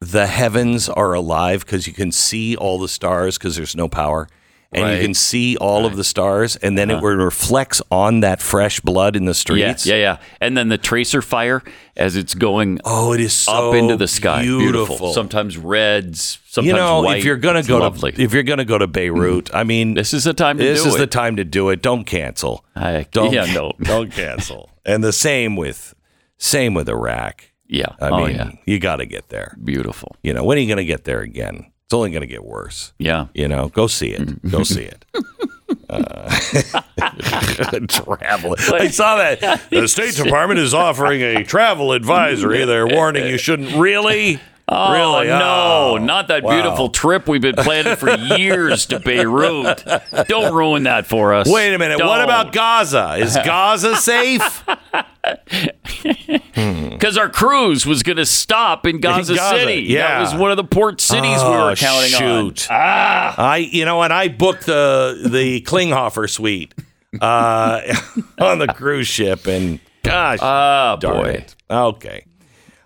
the heavens are alive because you can see all the stars because there's no power. And you can see all of the stars, and then it uh-huh. reflects on that fresh blood in the Yeah, streets. yeah, yeah. And then the tracer fire as it's going Oh, it is so up into the sky. Beautiful. Sometimes reds, sometimes you know, white. if you're gonna It's go lovely. to if you're gonna go to Beirut, mm-hmm. I mean, this is the time to this do is it. the time to do it. Don't cancel. I- Don't yeah, no. don't cancel. And the same with same with Iraq. yeah. I oh mean, yeah. you got to get there. Beautiful. You know, when are you going to get there again? It's only going to get worse. Yeah. You know, go see it. Go see it. Uh, travel. I saw that. The State Department is offering a travel advisory. They're warning you shouldn't really. Oh, really? no, Oh, not that wow. beautiful trip we've been planning for years to Beirut. Don't ruin that for us. Wait a minute. What Don't. about Gaza? Is Gaza safe? Because our cruise was going to stop in Gaza, Gaza, City. yeah. That was one of the port cities we were counting on. shoot. I you know and I booked the the Klinghoffer suite uh, on the cruise ship and gosh Ah, darn boy. it. Okay.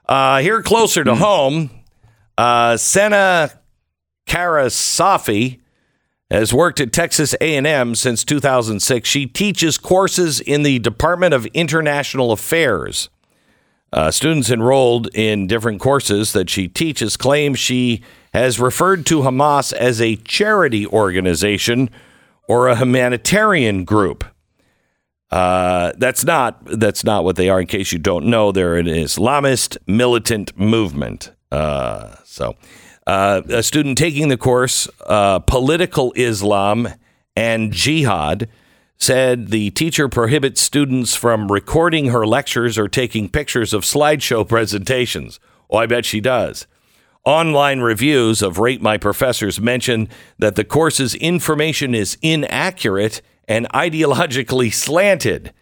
Uh, here closer to home, uh, Senna Karasafi has worked at Texas A&M since 2006. She teaches courses in the Department of International Affairs. Uh, students enrolled in different courses that she teaches claim she has referred to Hamas as a charity organization or a humanitarian group. Uh, that's not that's not what they are. In case you don't know, they're an Islamist militant movement. Uh, so, uh, a student taking the course, uh, political Islam and jihad, said the teacher prohibits students from recording her lectures or taking pictures of slideshow presentations. Oh, I bet she does. Online reviews of Rate My Professors mention that the course's information is inaccurate and ideologically slanted,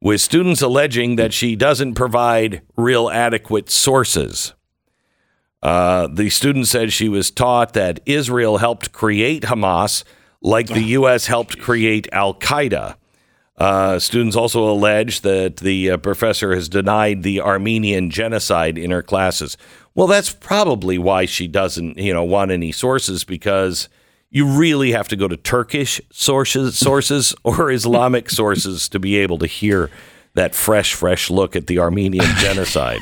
with students alleging that she doesn't provide real adequate sources. Uh, the student said she was taught that Israel helped create Hamas like the U.S. helped create Al Qaeda. Uh, students also allege that the uh, professor has denied the Armenian genocide in her classes. Well, that's probably why she doesn't, you know, want any sources because you really have to go to Turkish sources, sources or Islamic sources to be able to hear that fresh, fresh look at the Armenian genocide.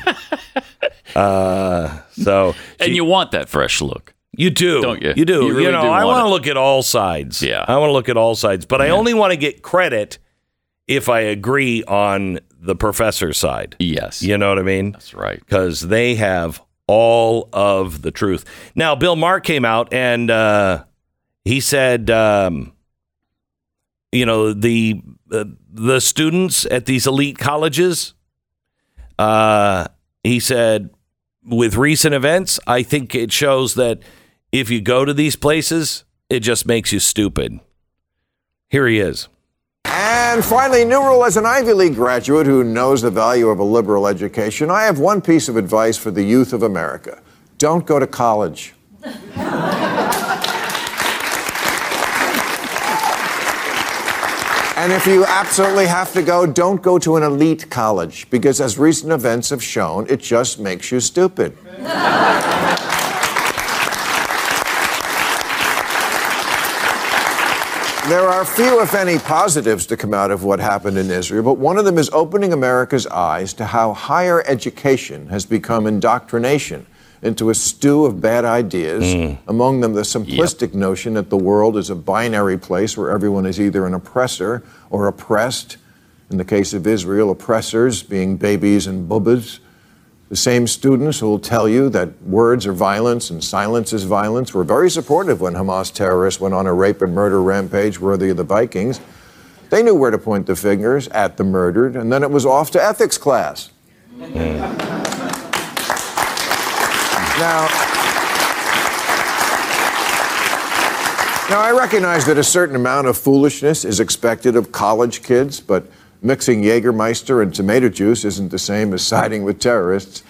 Uh, so And you want that fresh look. you do, Don't you? You do. You You, know, do I want to look at all sides. Yeah. I want to look at all sides, but I only want to get credit if I agree on the professor's side. Yes. You know what I mean? That's right. Because they have all of the truth. Now, Bill Maher came out and uh, he said, um, you know, the uh, the students at these elite colleges. Uh, he said, with recent events, I think it shows that if you go to these places, it just makes you stupid. Here he is. And finally, new rule as an Ivy League graduate who knows the value of a liberal education, I have one piece of advice for the youth of America don't go to college. And if you absolutely have to go, don't go to an elite college because, as recent events have shown, it just makes you stupid. There are few, if any, positives to come out of what happened in Israel, but one of them is opening America's eyes to how higher education has become indoctrination into a stew of bad ideas, hmm. among them the simplistic notion that the world is a binary place where everyone is either an oppressor or oppressed. In the case of Israel, oppressors being babies and bubbas. The same students who will tell you that words are violence and silence is violence were very supportive when Hamas terrorists went on a rape and murder rampage worthy of the Vikings. They knew where to point the fingers at the murdered, and then it was off to ethics class. Hmm. Now, now, I recognize that a certain amount of foolishness is expected of college kids, but mixing Jägermeister and tomato juice isn't the same as siding with terrorists.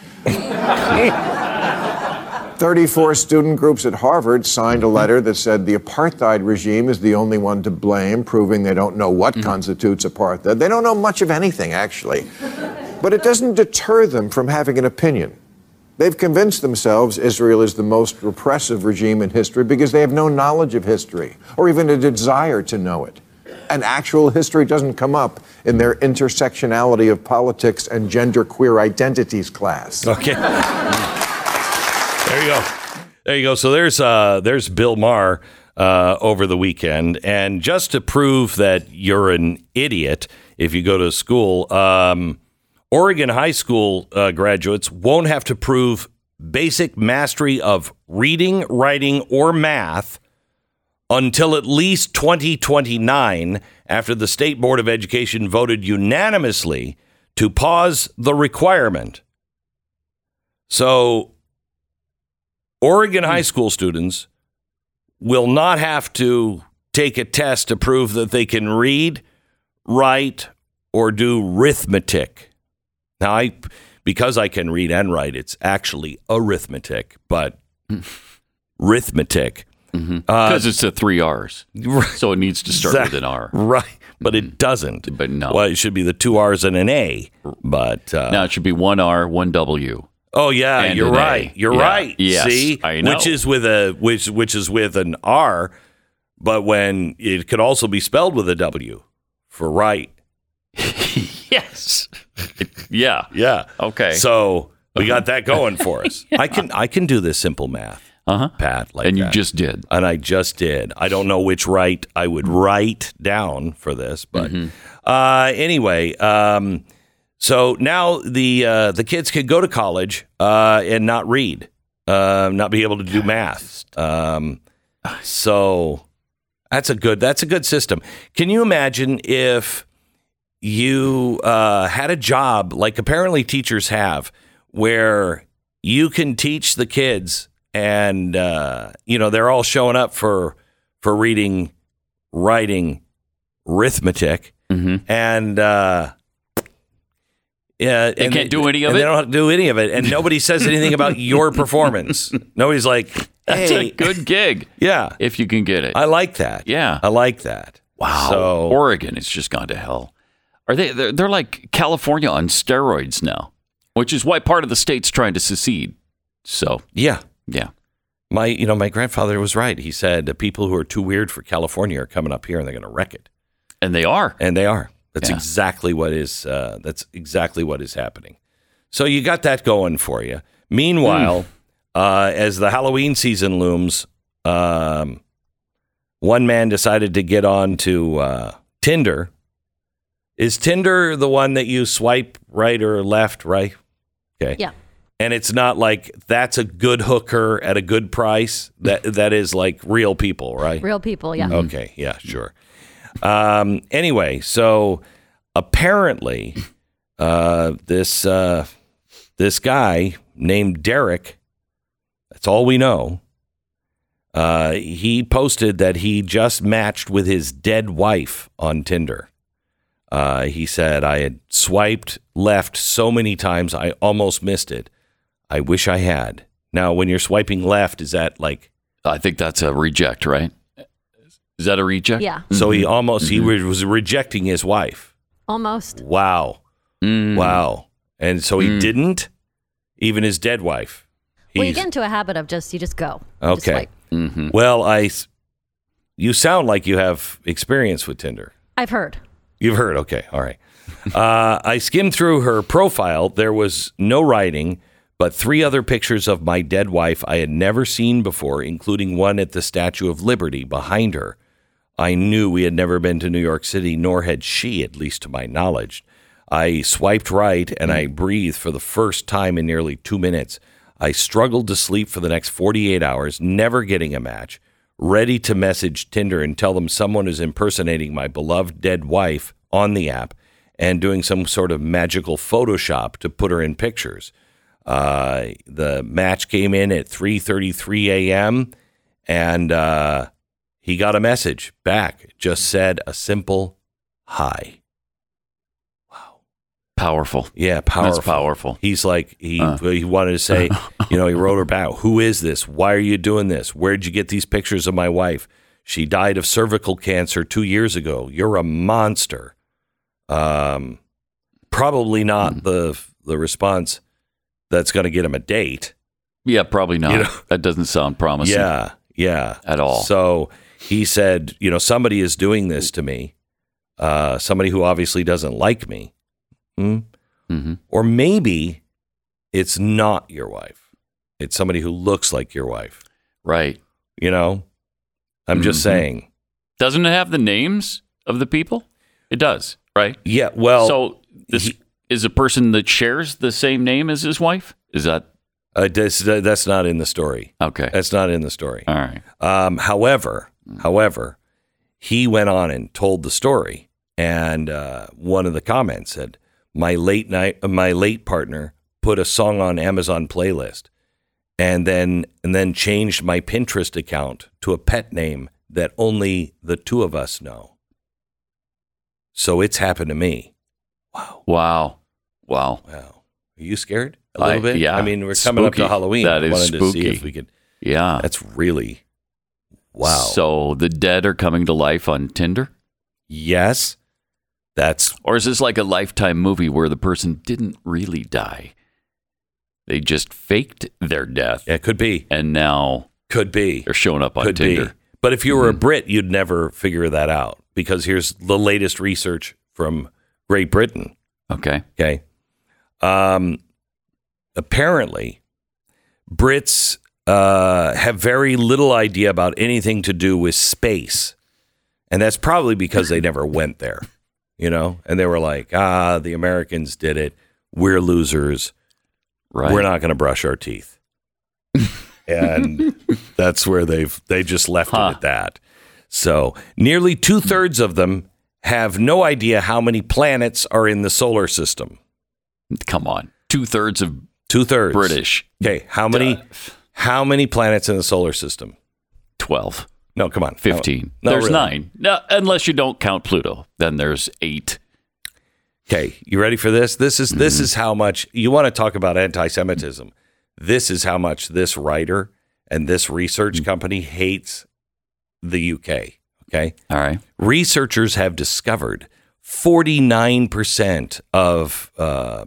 34 student groups at Harvard signed a letter that said the apartheid regime is the only one to blame, proving they don't know what mm. constitutes apartheid. They don't know much of anything, actually. But it doesn't deter them from having an opinion. They've convinced themselves Israel is the most repressive regime in history because they have no knowledge of history or even a desire to know it. And actual history doesn't come up in their intersectionality of politics and gender queer identities class. Okay. there you go. There you go. So there's uh there's Bill Maher uh, over the weekend, and just to prove that you're an idiot if you go to school, um, Oregon high school uh, graduates won't have to prove basic mastery of reading, writing, or math until at least 2029 after the State Board of Education voted unanimously to pause the requirement. So, Oregon high school students will not have to take a test to prove that they can read, write, or do arithmetic. Now, I because I can read and write, it's actually arithmetic, but arithmetic. Because mm-hmm. uh, it's a three R's. So it needs to start with an R. Right. But it mm-hmm. doesn't. But no. Well, it should be the two R's and an A. But uh, Now it should be one R, one W. oh yeah, you're an A. right. You're Yeah. right. Yes, See, I know. which is with a which which is with an R, but when it could also be spelled with a W for right. Yes. yeah. Yeah. Okay. So we got that going for us. I can I can do this simple math, Uh-huh. Pat. Like And you that. just did. and I just did. I don't know which right I would write down for this, but uh, anyway, um, so now the uh, the kids could go to college uh, and not read, uh, not be able to do math. Um, so that's a good that's a good system. Can you imagine if you uh, had a job like apparently teachers have, where you can teach the kids, and uh, you know they're all showing up for for reading, writing, arithmetic, and uh, yeah, They and can't do any of it? They don't do any of it, and nobody says anything about your performance. Nobody's like, That's "Hey, a good gig yeah, if you can get it. I like that. Yeah. I like that. wow. So Oregon has just gone to hell. Are they? They're, they're like California on steroids now, which is why part of the state's trying to secede. So yeah, yeah, my you know my grandfather was right. He said the people who are too weird for California are coming up here and they're going to wreck it, and they are. and they are. That's Yeah. exactly what is. Uh, that's exactly what is happening. So you got that going for you. Meanwhile, uh, as the Halloween season looms, um, one man decided to get on to uh, Tinder. Is Tinder the one that you swipe right or left, right? Okay. Yeah. And it's not like that's a good hooker at a good price. That that is like real people, right? Real people, yeah. Okay, yeah, sure. Um, anyway, so apparently, uh, this uh, this guy named Derek, that's all we know. Uh, he posted that he just matched with his dead wife on Tinder. Uh, he said, "I had swiped left so many times, I almost missed it. I wish I had." Now, when you're swiping left, is that like I think that's a reject, right? Is that a reject? Yeah, So he almost he was was rejecting his wife. almost. Wow, Mm. wow, and so he didn't even his dead wife. Well, you get into a habit of just you just go. You just okay. Mm-hmm. Well, I you sound like you have experience with Tinder. I've heard. You've heard, okay, all right. Uh, I skimmed through her profile. There was no writing, but three other pictures of my dead wife I had never seen before, including one at the Statue of Liberty behind her. I knew we had never been to New York City, nor had she, at least to my knowledge. I swiped right and I breathed for the first time in nearly two minutes. I struggled to sleep for the next 48 hours, never getting a match, ready to message Tinder and tell them someone is impersonating my beloved dead wife on the app and doing some sort of magical Photoshop to put her in pictures. Uh, the match came in at 3:33 a.m. and uh, he got a message back. It just said a simple hi. Powerful. Yeah, powerful. That's powerful. He's like he Uh. he wanted to say, you know, he wrote her back. Who is this? Why are you doing this? Where'd you get these pictures of my wife? She died of cervical cancer two years ago. You're a monster. Um, probably not Hmm. the the response that's going to get him a date. Yeah, probably not. You know- that doesn't sound promising. Yeah, yeah, At all. So he said, you know, somebody is doing this to me. Uh, somebody who obviously doesn't like me. Hmm? hmm Or maybe it's not your wife. It's somebody who looks like your wife. Right. You know? I'm just Mhm. saying. Doesn't it have the names of the people? It does, right? Yeah, well, so this he- is a person that shares the same name as his wife. Is that uh, this, that's not in the story. okay? That's not in the story. All right. Um, however, however, he went on and told the story, and uh, one of the comments said, "My late night, uh, my late partner put a song on Amazon playlist, and then and then changed my Pinterest account to a pet name that only the two of us know. So it's happened to me. Wow, Wow. Wow. wow. Are you scared a little I- bit? yeah, I mean, we're coming up to. Halloween. That I is to see spooky. if we could. Yeah. That's really wow. So the dead are coming to life on Tinder? Yes, that's Or is this like a lifetime movie where the person didn't really die? They just faked their death it. Could be, and now could be, they're showing up on could Tinder. be. But if you were a Brit, you'd never figure that out because here's the latest research from Great Britain. Okay. Okay, um, apparently, Brits uh, have very little idea about anything to do with space, and that's probably because they never went there. You know, and they were like, ah, the Americans did it. We're losers. Right. we're not going to brush our teeth. and that's where they've they just left Huh. it at that. So nearly two thirds of them have no idea how many planets are in the solar system. Come on. Two thirds of Two thirds British. Okay, how many Duh. how many planets in the solar system? 12. No, come on. 15. No, there's really. nine. No, unless you don't count Pluto. Then there's eight. Okay, you ready for this? This is this Mm-hmm. is how much you want to talk about anti-Semitism. This is how much this writer and this research company hates the UK. Okay, All right. researchers have discovered 49% of uh,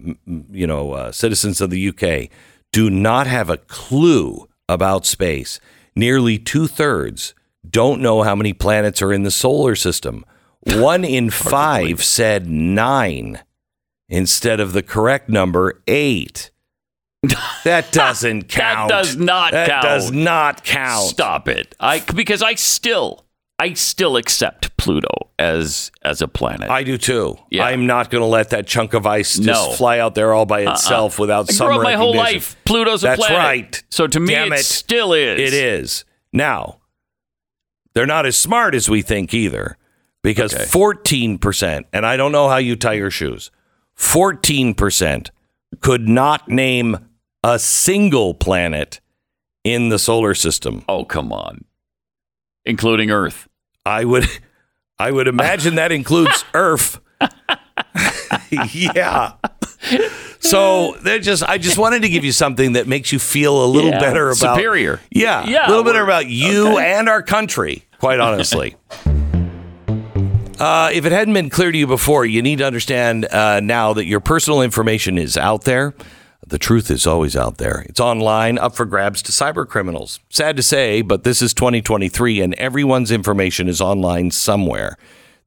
you know uh, citizens of the UK do not have a clue about space. Nearly two thirds don't know how many planets are in the solar system. One in five said nine instead of the correct number eight. That doesn't count. that does not that count. does not count. Stop it. I because I still I still accept Pluto as as a planet. I do too. Yeah. I'm not going to let that chunk of ice just No. fly out there all by uh-uh. itself without I some grew up my whole life. Pluto's a That's planet. right. So to me, it, it. still is. It is. Now, they're not as smart as we think either because Okay. 14%, and I don't know how you tie your shoes, 14% could not name a single planet in the solar system. Oh come on, including Earth. I would I would imagine that includes Earth. yeah. So they just I just wanted to give you something that makes you feel a little Yeah, better about superior. Yeah. Yeah, A little better about you and our country, quite honestly. Uh, if it hadn't been clear to you before, you need to understand uh, now that your personal information is out there. The truth is always out there. It's online, up for grabs to cyber criminals. Sad to say, but this is 2023 and everyone's information is online somewhere.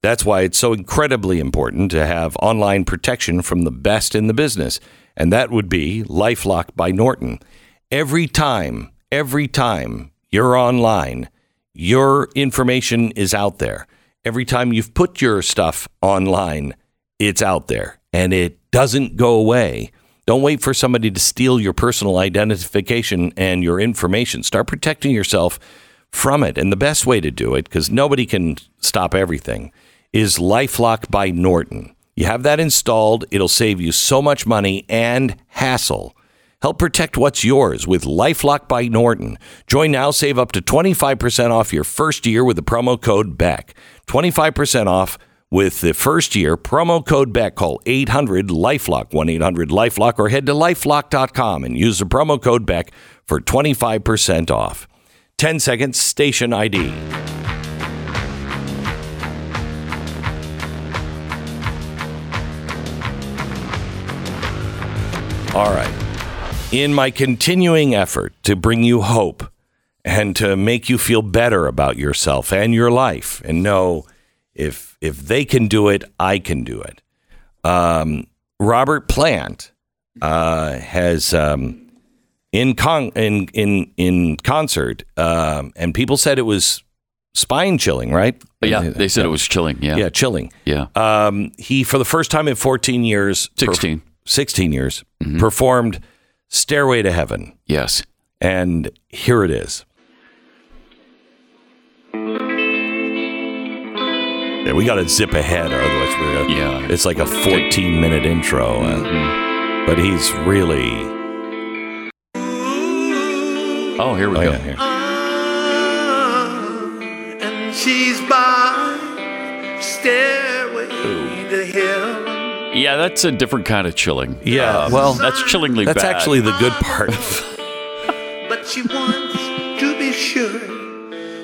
That's why it's so incredibly important to have online protection from the best in the business. And that would be Lifelock by Norton. Every time, every time you're online, your information is out there. Every time you've put your stuff online, it's out there and it doesn't go away. Don't wait for somebody to steal your personal identification and your information. Start protecting yourself from it. And the best way to do it, because nobody can stop everything, is Lifelock by Norton. You have that installed, it'll save you so much money and hassle. Help protect what's yours with Lifelock by Norton. Join now, save up to 25% off your first year with the promo code BECK. 25% off with the first year promo code BECK. Call 800 Lifelock, 1 800 Lifelock, or head to lifelock.com and use the promo code BECK for 25% off. 10 seconds, station ID. All right. In my continuing effort to bring you hope and to make you feel better about yourself and your life and know if if they can do it, I can do it. Um, Robert Plant uh, has um, in con in in in concert, um, and people said it was spine chilling, right? Yeah, they said it was chilling. Yeah. yeah, chilling. Yeah. Um, he, for the first time in 14 years, 16. 16 years, mm-hmm. performed Stairway to Heaven. Yes. And here it is. Yeah, we got to zip ahead, or otherwise we're gonna, Yeah. It's like a 14 minute intro, uh, mm-hmm. but he's really. Oh, here we Oh go. yeah, here. Ah, and she's by stairway to heaven. Yeah, that's a different kind of chilling. Yeah, Um, well, that's chillingly bad. That's bad. actually the good part. But she wants to be sure.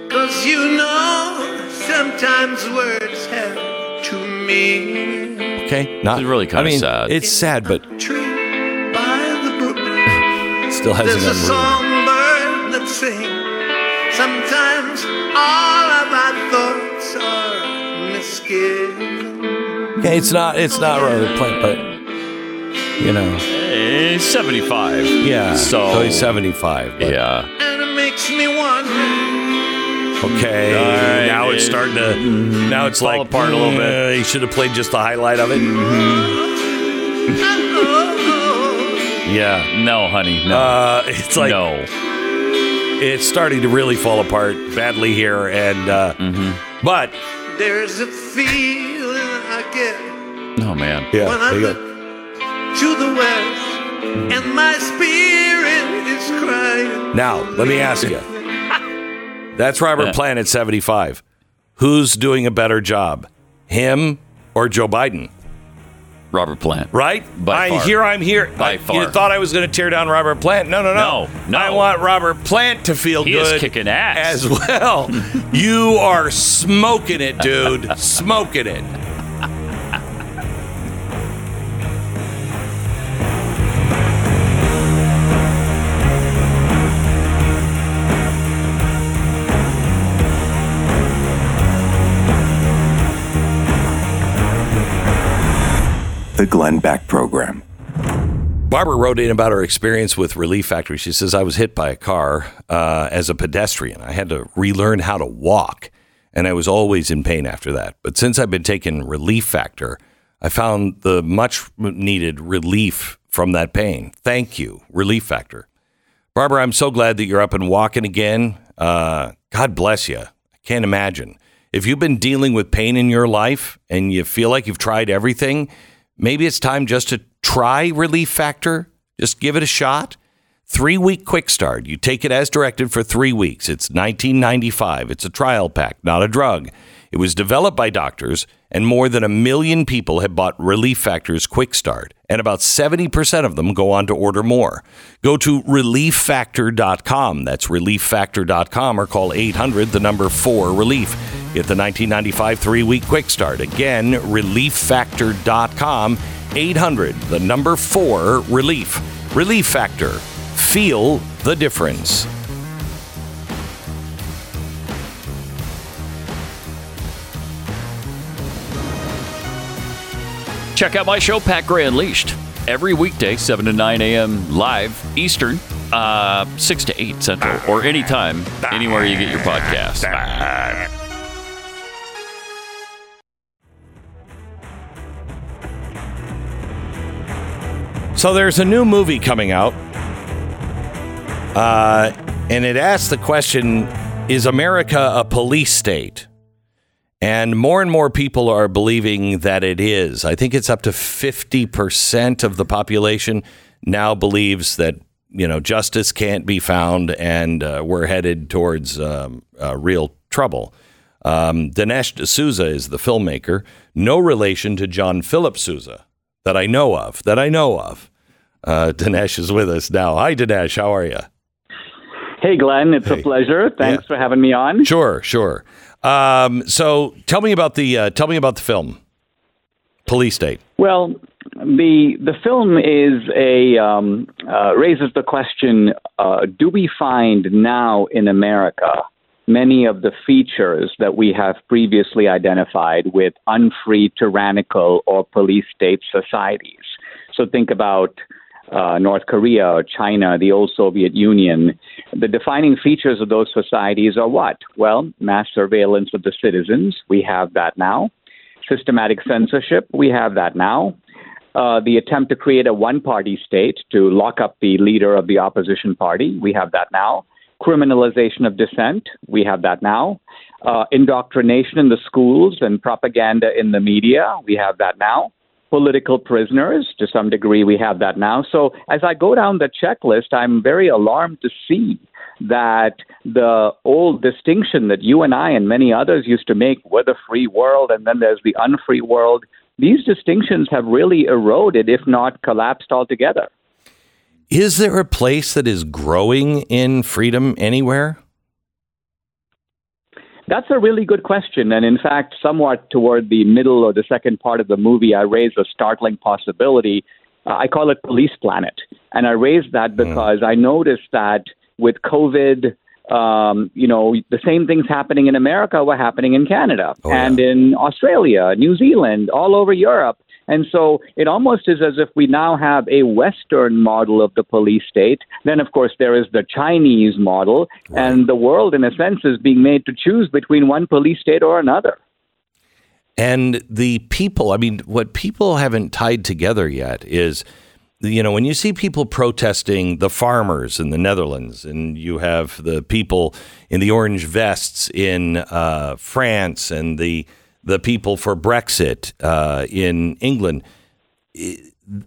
Cause you know, sometimes words have to mean. Okay, not It's really kinda I mean, sad. It's sad, but by the brook. still hasn't There's a songbird that sings. Sometimes all of our thoughts are misgiven. Okay, it's not. It's not Robert Plant, but you know, Eh, 75. yeah. So, he's 75. Yeah. And it makes me wonder. Okay. All right. Now it's starting to. Now it's Fall like apart a little bit. uh, he should have played just the highlight of it. Oh, Yeah. No, honey. No. Uh, it's like no. it's starting to really fall apart badly here, and uh, Mm-hmm. but there's a feeling I get Oh, man. yeah, when I look go. to the west, and my spirit is crying. Now let me ask you: That's Robert Yeah. Plant at 75. Who's doing a better job, him or Joe Biden? Robert Plant. Right? By I, far. Here I'm here. By I- far. You thought I was going to tear down Robert Plant? No, no, no. No, no. I want Robert Plant to feel He is good kicking ass. as well. you are smoking it, dude. smoking it. The Glenn Beck Program. Barbara wrote in about her experience with Relief Factor. She says, I was hit by a car uh, as a pedestrian. I had to relearn how to walk, and I was always in pain after that. But since I've been taking Relief Factor, I found the much needed relief from that pain. Thank you, Relief Factor. Barbara, I'm so glad that you're up and walking again. Uh, God bless you. I can't imagine. If you've been dealing with pain in your life and you feel like you've tried everything, maybe it's time just to try Relief Factor. Just give it a shot. Three week quick start. You take it as directed for three weeks. It's 1995. It's a trial pack, not a drug. It was developed by doctors, and more than a million people have bought Relief Factor's Quick Start, and about 70% of them go on to order more. Go to relieffactor.com. That's relieffactor.com or call 800 the number 4 relief. Get the 1995 three week quick start. Again, relieffactor.com, 800 the number 4 relief. Relief Factor. Feel the difference. Check out my show, Pat Gray Unleashed, every weekday, 7 to 9 a.m. live Eastern, uh, 6 to 8 Central, or anytime, anywhere you get your podcast. So there's a new movie coming out, uh, and it asks the question: Is America a police state? And more and more people are believing that it is. I think it's up to fifty percent of the population now believes that you know justice can't be found, and uh, we're headed towards um, uh, real trouble. Um, Dinesh D'Souza is the filmmaker, no relation to John Philip Sousa that I know of. That I know of. Uh, Dinesh is with us now. Hi, Dinesh. How are you? Hey, Glenn, it's Hey. a pleasure. Thanks for having me on. Sure, sure. Um, so tell me about the uh, tell me about the film, Police State. Well, the the film is a um, uh, raises the question: uh, Do we find now in America many of the features that we have previously identified with unfree, tyrannical, or police state societies? So think about uh, North Korea or China, the old Soviet Union. The defining features of those societies are what? Well, mass surveillance of the citizens. We have that now. Systematic censorship. We have that now. Uh, the attempt to create a one party state to lock up the leader of the opposition party. We have that now. Criminalization of dissent. We have that now. Uh, indoctrination in the schools and propaganda in the media. We have that now political prisoners. To some degree, we have that now. So as I go down the checklist, I'm very alarmed to see that the old distinction that you and I and many others used to make with the free world and then there's the unfree world, these distinctions have really eroded, if not collapsed altogether. Is there a place that is growing in freedom anywhere? That's a really good question. And in fact, somewhat toward the middle or the second part of the movie, I raise a startling possibility. Uh, I call it Police Planet. And I raise that because I noticed that with COVID, um, you know, the same things happening in America were happening in Canada Oh, yeah. and in Australia, New Zealand, all over Europe. And so it almost is as if we now have a Western model of the police state. Then, of course, there is the Chinese model, and the world, in a sense, is being made to choose between one police state or another. And the people, I mean, what people haven't tied together yet is, you know, when you see people protesting the farmers in the Netherlands, and you have the people in the orange vests in uh, France, and the the people for Brexit uh, in England,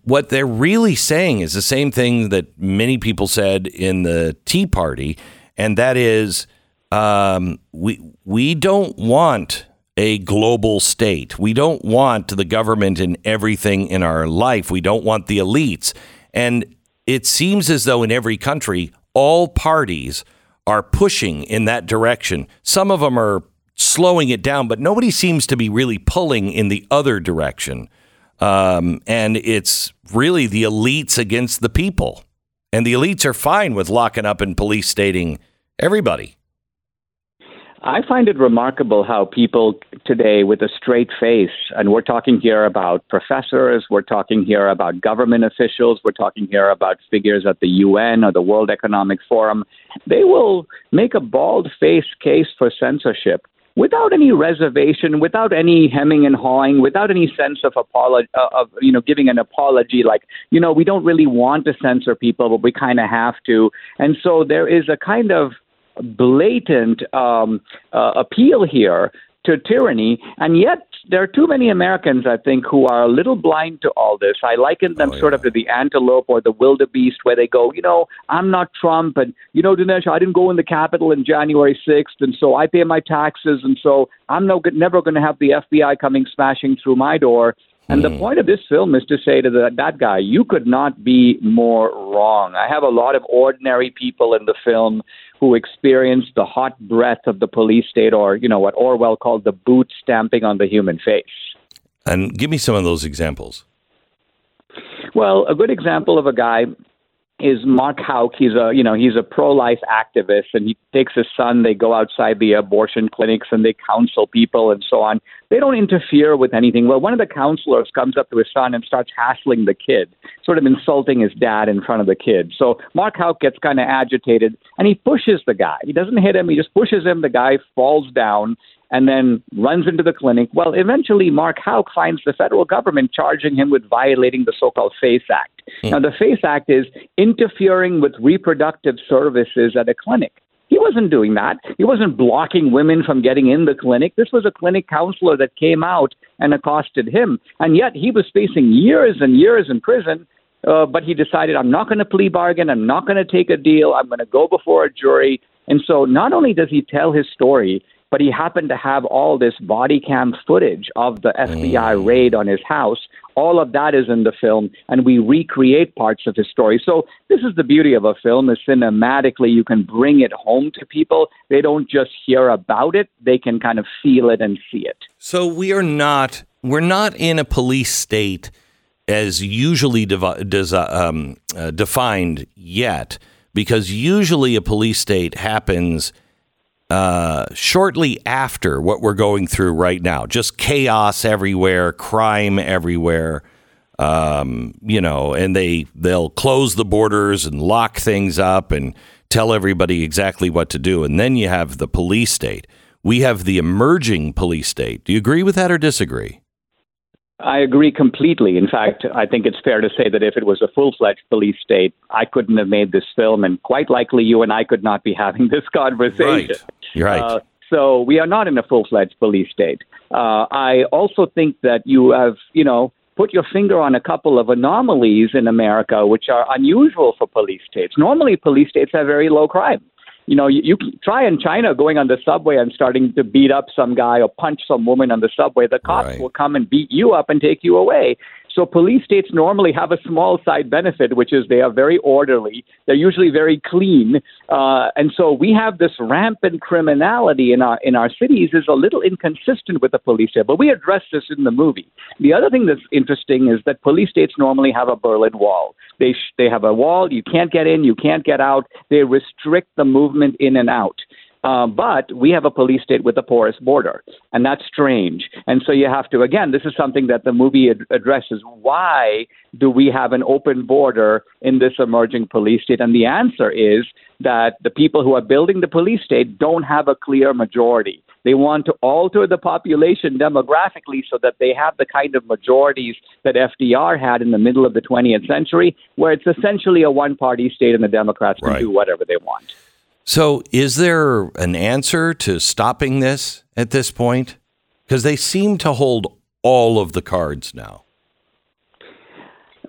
what they're really saying is the same thing that many people said in the Tea Party, and that is um, we we don't want a global state. We don't want the government in everything in our life. We don't want the elites. And it seems as though in every country, all parties are pushing in that direction. Some of them are slowing it down, but nobody seems to be really pulling in the other direction. Um, and it's really the elites against the people. And the elites are fine with locking up and police stating everybody. I find it remarkable how people today, with a straight face, and we're talking here about professors, we're talking here about government officials, we're talking here about figures at the UN or the World Economic Forum, they will make a bald faced case for censorship without any reservation, without any hemming and hawing, without any sense of apology, uh, of you know, giving an apology, like you know, we don't really want to censor people, but we kind of have to, and so there is a kind of blatant um, uh, appeal here to tyranny, and yet there are too many Americans, I think, who are a little blind to all this. I liken them oh, sort of to the antelope or the wildebeest, where they go, you know, I'm not Trump, and you know, Dinesh, I didn't go in the Capitol in January 6th, and so I pay my taxes, and so I'm no, never going to have the FBI coming smashing through my door. And the hmm. point of this film is to say to the, that guy, you could not be more wrong. I have a lot of ordinary people in the film who experience the hot breath of the police state, or you know what Orwell called the boot stamping on the human face. And give me some of those examples. Well, a good example of a guy is Mark Houck. He's a you know he's a pro-life activist, and he takes his son. They go outside the abortion clinics and they counsel people and so on. They don't interfere with anything. Well, one of the counselors comes up to his son and starts hassling the kid, sort of insulting his dad in front of the kid. So Mark Houck gets kind of agitated and he pushes the guy. He doesn't hit him. He just pushes him. The guy falls down and then runs into the clinic. Well, eventually, Mark Houck finds the federal government charging him with violating the so called FACE Act. Now, the FACE Act is interfering with reproductive services at a clinic. He wasn't doing that. He wasn't blocking women from getting in the clinic. This was a clinic counselor that came out and accosted him. And yet he was facing years and years in prison. Uh, but he decided, I'm not going to plea bargain. I'm not going to take a deal. I'm going to go before a jury. And so not only does he tell his story, but he happened to have all this body cam footage of the FBI raid on his house. All of that is in the film, and we recreate parts of his story. So this is the beauty of a film: is cinematically you can bring it home to people. They don't just hear about it; they can kind of feel it and see it. So we are not we're not in a police state as usually devi- um, uh, defined yet, because usually a police state happens uh, shortly after what we're going through right now. Just chaos everywhere, crime everywhere. Um, you know, and they they'll close the borders and lock things up and tell everybody exactly what to do. And then you have the police state. We have the emerging police state. Do you agree with that or disagree? I agree completely. In fact, I think it's fair to say that if it was a full fledged police state, I couldn't have made this film, and quite likely you and I could not be having this conversation. Right. Right. Uh, so we are not in a full fledged police state. Uh, I also think that you have, you know, put your finger on a couple of anomalies in America which are unusual for police states. Normally, police states have very low crime. You know, you, you try in China going on the subway and starting to beat up some guy or punch some woman on the subway. The cops Right. will come and beat you up and take you away. So police states normally have a small side benefit, which is they are very orderly. They're usually very clean, uh, and so we have this rampant criminality in our in our cities is a little inconsistent with the police state. But we address this in the movie. The other thing that's interesting is that police states normally have a Berlin Wall. They sh- they have a wall. You can't get in. You can't get out. They restrict the movement in and out. Uh, but we have a police state with a porous border, and that's strange. And so you have to, again, this is something that the movie ad- addresses. Why do we have an open border in this emerging police state? And the answer is that the people who are building the police state don't have a clear majority. They want to alter the population demographically so that they have the kind of majorities that FDR had in the middle of the 20th century, where it's essentially a one party state and the Democrats can Right. do whatever they want. So, is there an answer to stopping this at this point? Because they seem to hold all of the cards now.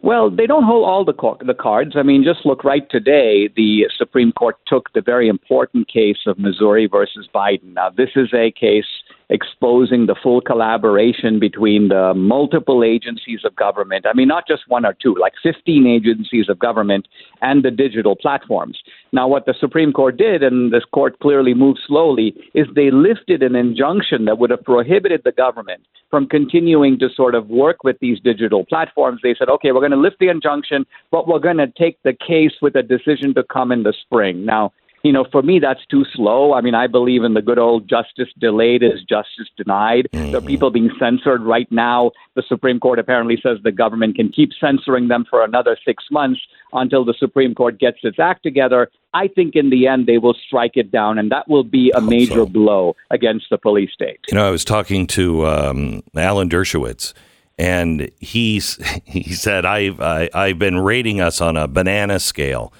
Well, they don't hold all the, co- the cards. I mean, just look right today. The Supreme Court took the very important case of Missouri versus Biden. Now, this is a case exposing the full collaboration between the multiple agencies of government. I mean, not just one or two, like 15 agencies of government and the digital platforms. Now, what the Supreme Court did, and this court clearly moved slowly, is they lifted an injunction that would have prohibited the government from continuing to sort of work with these digital platforms. They said, okay, we're going to lift the injunction, but we're going to take the case with a decision to come in the spring. Now, you know, for me, that's too slow. I mean, I believe in the good old justice delayed is justice denied. There are people being censored right now. The Supreme Court apparently says the government can keep censoring them for another six months until the Supreme Court gets its act together. I think in the end they will strike it down, and that will be a major so. blow against the police state. You know, I was talking to um, Alan Dershowitz, and he's he said I've I, I've been rating us on a banana scale.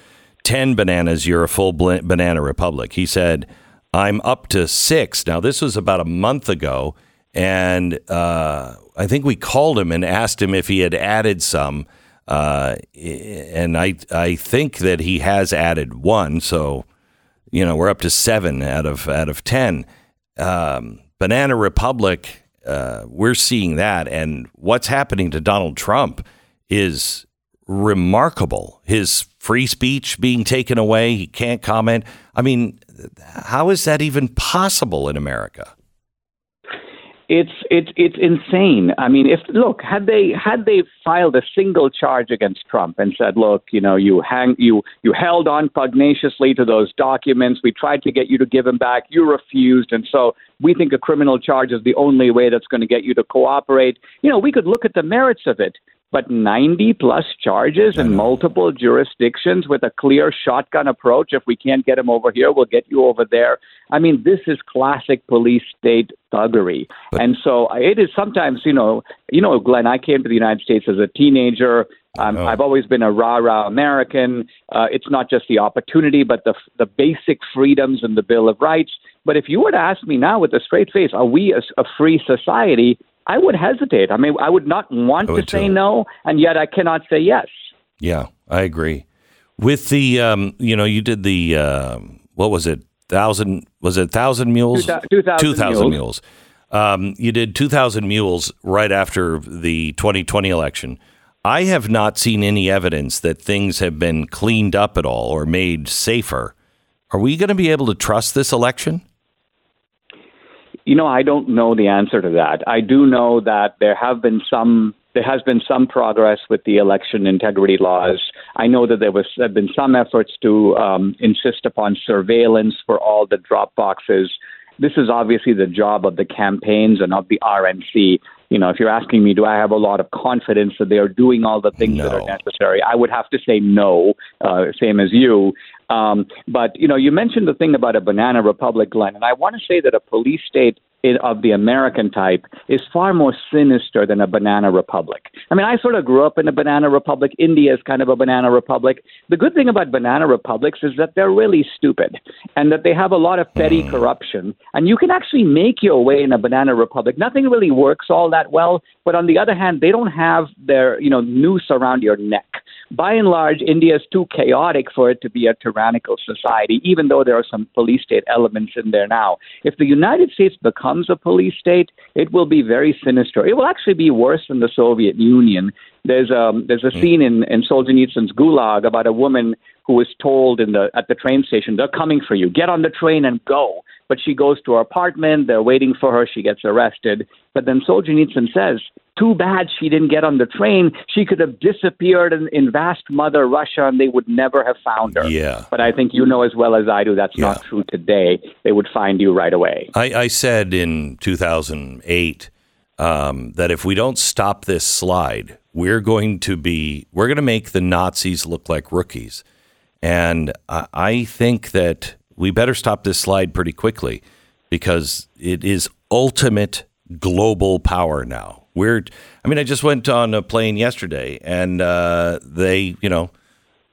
Ten bananas, you're a full banana republic. He said I'm up to six now. This was about a month ago, and uh, I think we called him and asked him if he had added some. Uh, and I I think that he has added one, so you know we're up to seven out of out of ten. Um, Banana Republic, uh, we're seeing that, and what's happening to Donald Trump is remarkable. His free speech being taken away, he can't comment. I mean, how is that even possible in America? It's it's it's insane. I mean, if look had they had they filed a single charge against Trump and said, look, you know, you hang you you held on pugnaciously to those documents. We tried to get you to give them back. You refused, and so we think a criminal charge is the only way that's going to get you to cooperate. You know, we could look at the merits of it. But 90 plus charges in multiple jurisdictions with a clear shotgun approach. If we can't get him over here, we'll get you over there. I mean, this is classic police state thuggery. and so it is sometimes, you know, you know, Glenn, I came to the United States as a teenager. Um, I've always been a rah rah American. Uh, it's not just the opportunity, but the the basic freedoms and the Bill of Rights. But if you were to ask me now with a straight face, are we a, a free society? I would hesitate. I mean, I would not want I to would say too. no, and yet I cannot say yes. Yeah, I agree. With the, um, you know, you did the, um what was it? Thousand, was it thousand mules? Two thou- 2,000 2,000 mules. mules. Um, you did 2,000 mules right after the 2020 election. I have not seen any evidence that things have been cleaned up at all or made safer. Are we going to be able to trust this election? You know, I don't know the answer to that. I do know that there have been some there has been some progress with the election integrity laws. I know that there was have been some efforts to um, insist upon surveillance for all the drop boxes. This is obviously the job of the campaigns and of the RNC. You know, if you're asking me, do I have a lot of confidence that they are doing all the things that are necessary? I would have to say no, uh, same as you. Um, but you know, you mentioned the thing about a banana republic, Glenn, and I want to say that a police state in, of the American type is far more sinister than a banana republic. I mean, I sort of grew up in a banana republic. India is kind of a banana republic. The good thing about banana republics is that they're really stupid and that they have a lot of petty hmm. corruption. And you can actually make your way in a banana republic. Nothing really works all that well, but on the other hand, they don't have their you know noose around your neck. By and large, India is too chaotic for it to be a tyrannical society, even though there are some police state elements in there now. If the United States becomes a police state, it will be very sinister. It will actually be worse than the Soviet Union. There's a there's a hmm. scene in, in Solzhenitsyn's Gulag about a woman who was told in the at the train station, "They're coming for you. Get on the train and go." But she goes to her apartment. They're waiting for her. She gets arrested. But then Solzhenitsyn says, "Too bad she didn't get on the train. She could have disappeared in, in vast Mother Russia, and they would never have found her." Yeah. But I think you know as well as I do that's not true today. They would find you right away. I, I said in 2008 um, that if we don't stop this slide, we're going to be we're going to make the Nazis look like rookies, and I, I think that we better stop this slide pretty quickly because it is ultimate global power now. We're I mean I just went on a plane yesterday and uh, they you know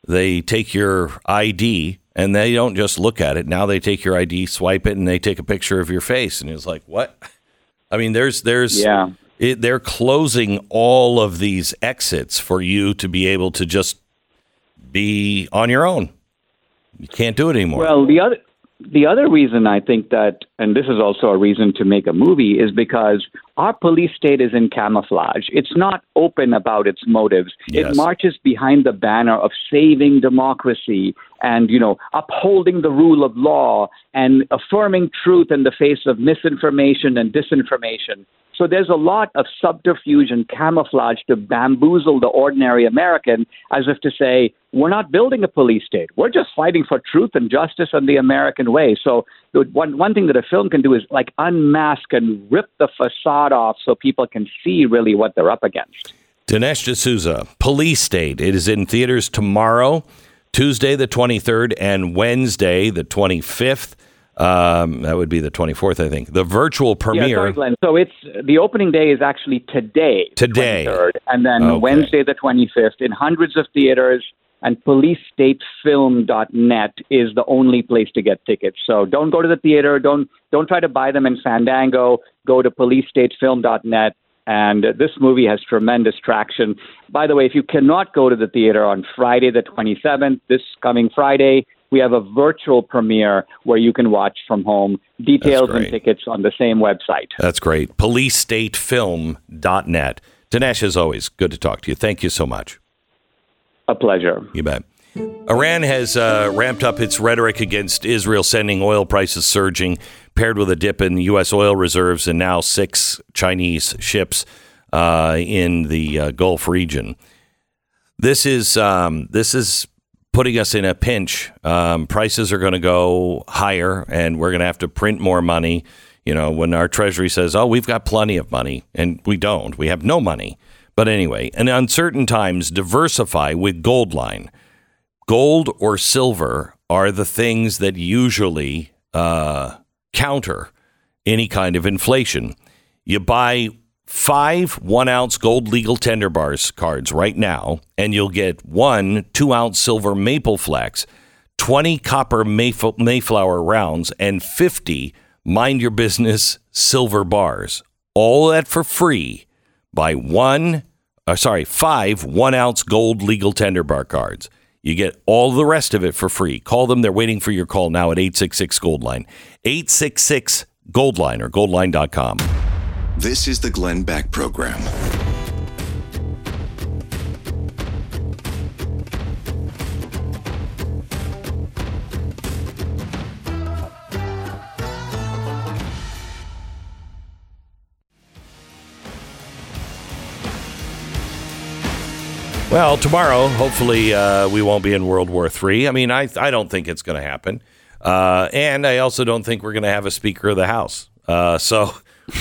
they take your ID and they don't just look at it. Now they take your ID, swipe it, and they take a picture of your face. And it's like, what? I mean, there's, there's, Yeah. it, they're closing all of these exits for you to be able to just be on your own. You can't do it anymore. Well, the other the other reason I think that, and this is also a reason to make a movie, is because our police state is in camouflage. It's not open about its motives. Yes. It marches behind the banner of saving democracy and, you know, upholding the rule of law and affirming truth in the face of misinformation and disinformation. So there's a lot of subterfuge and camouflage to bamboozle the ordinary American as if to say, we're not building a police state. We're just fighting for truth and justice and the American way. So the one, one thing that a film can do is like unmask and rip the facade off so people can see really what they're up against. Dinesh D'Souza, Police State. It is in theaters tomorrow, Tuesday the 23rd, and Wednesday the 25th. Um, that would be the 24th, I think. The virtual Yeah, premiere. sorry, Glenn. So it's the opening day is actually today, Today. 23rd, and then Okay. Wednesday the 25th in hundreds of theaters. And policestatefilm.net is the only place to get tickets. So don't go to the theater. Don't don't try to buy them in Fandango. Go to policestatefilm.net. And this movie has tremendous traction. By the way, if you cannot go to the theater on Friday the 27th, this coming Friday, we have a virtual premiere where you can watch from home. Details and tickets on the same website. That's great. PoliceStateFilm.net. Dinesh, as always, good to talk to you. Thank you so much. A pleasure. You bet. Iran has uh, ramped up its rhetoric against Israel, sending oil prices surging, paired with a dip in U.S. oil reserves and now six Chinese ships uh, in the uh, Gulf region. This is um, this is putting us in a pinch. Um, prices are going to go higher, and we're going to have to print more money. You know, when our Treasury says, "Oh, we've got plenty of money," and we don't, we have no money. But anyway, in uncertain times, diversify with Goldline. Gold or silver are the things that usually uh, counter any kind of inflation. You buy five one ounce gold legal tender bars cards right now, and you'll get one two ounce silver maple flex, 20 copper mayf- Mayflower rounds, and 50 mind your business silver bars. All that for free by one, uh, sorry, five one ounce gold legal tender bar cards. You get all the rest of it for free. Call them. They're waiting for your call now at 866 Gold Line. 866 Gold Line or goldline.com. This is the Glenn Beck Program. Well, tomorrow, hopefully, uh, we won't be in World War III. I mean, I, I don't think it's going to happen. Uh, and I also don't think we're going to have a Speaker of the House. Uh, so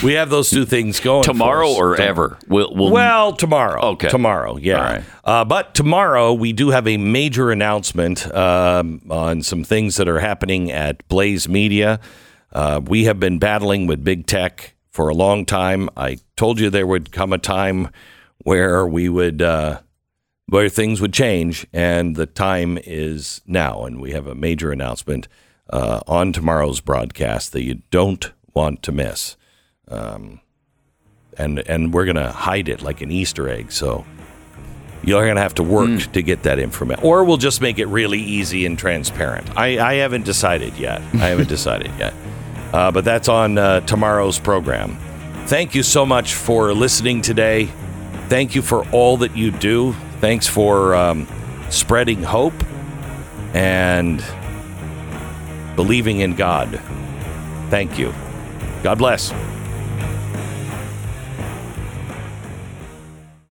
we have those two things going. Tomorrow or ever? We'll, we'll, Well, tomorrow. Okay. Tomorrow, yeah. All right. Uh, but tomorrow, we do have a major announcement um, on some things that are happening at Blaze Media. Uh, we have been battling with big tech for a long time. I told you there would come a time where we would. Where things would change, and the time is now. And we have a major announcement uh, on tomorrow's broadcast that you don't want to miss. Um, and and we're gonna hide it like an Easter egg. So you're gonna have to work to get that information, or we'll just make it really easy and transparent. I, I haven't decided yet. I haven't decided yet. Uh, but that's on uh, tomorrow's program. Thank you so much for listening today. Thank you for all that you do. Thanks for um, spreading hope and believing in God. Thank you. God bless.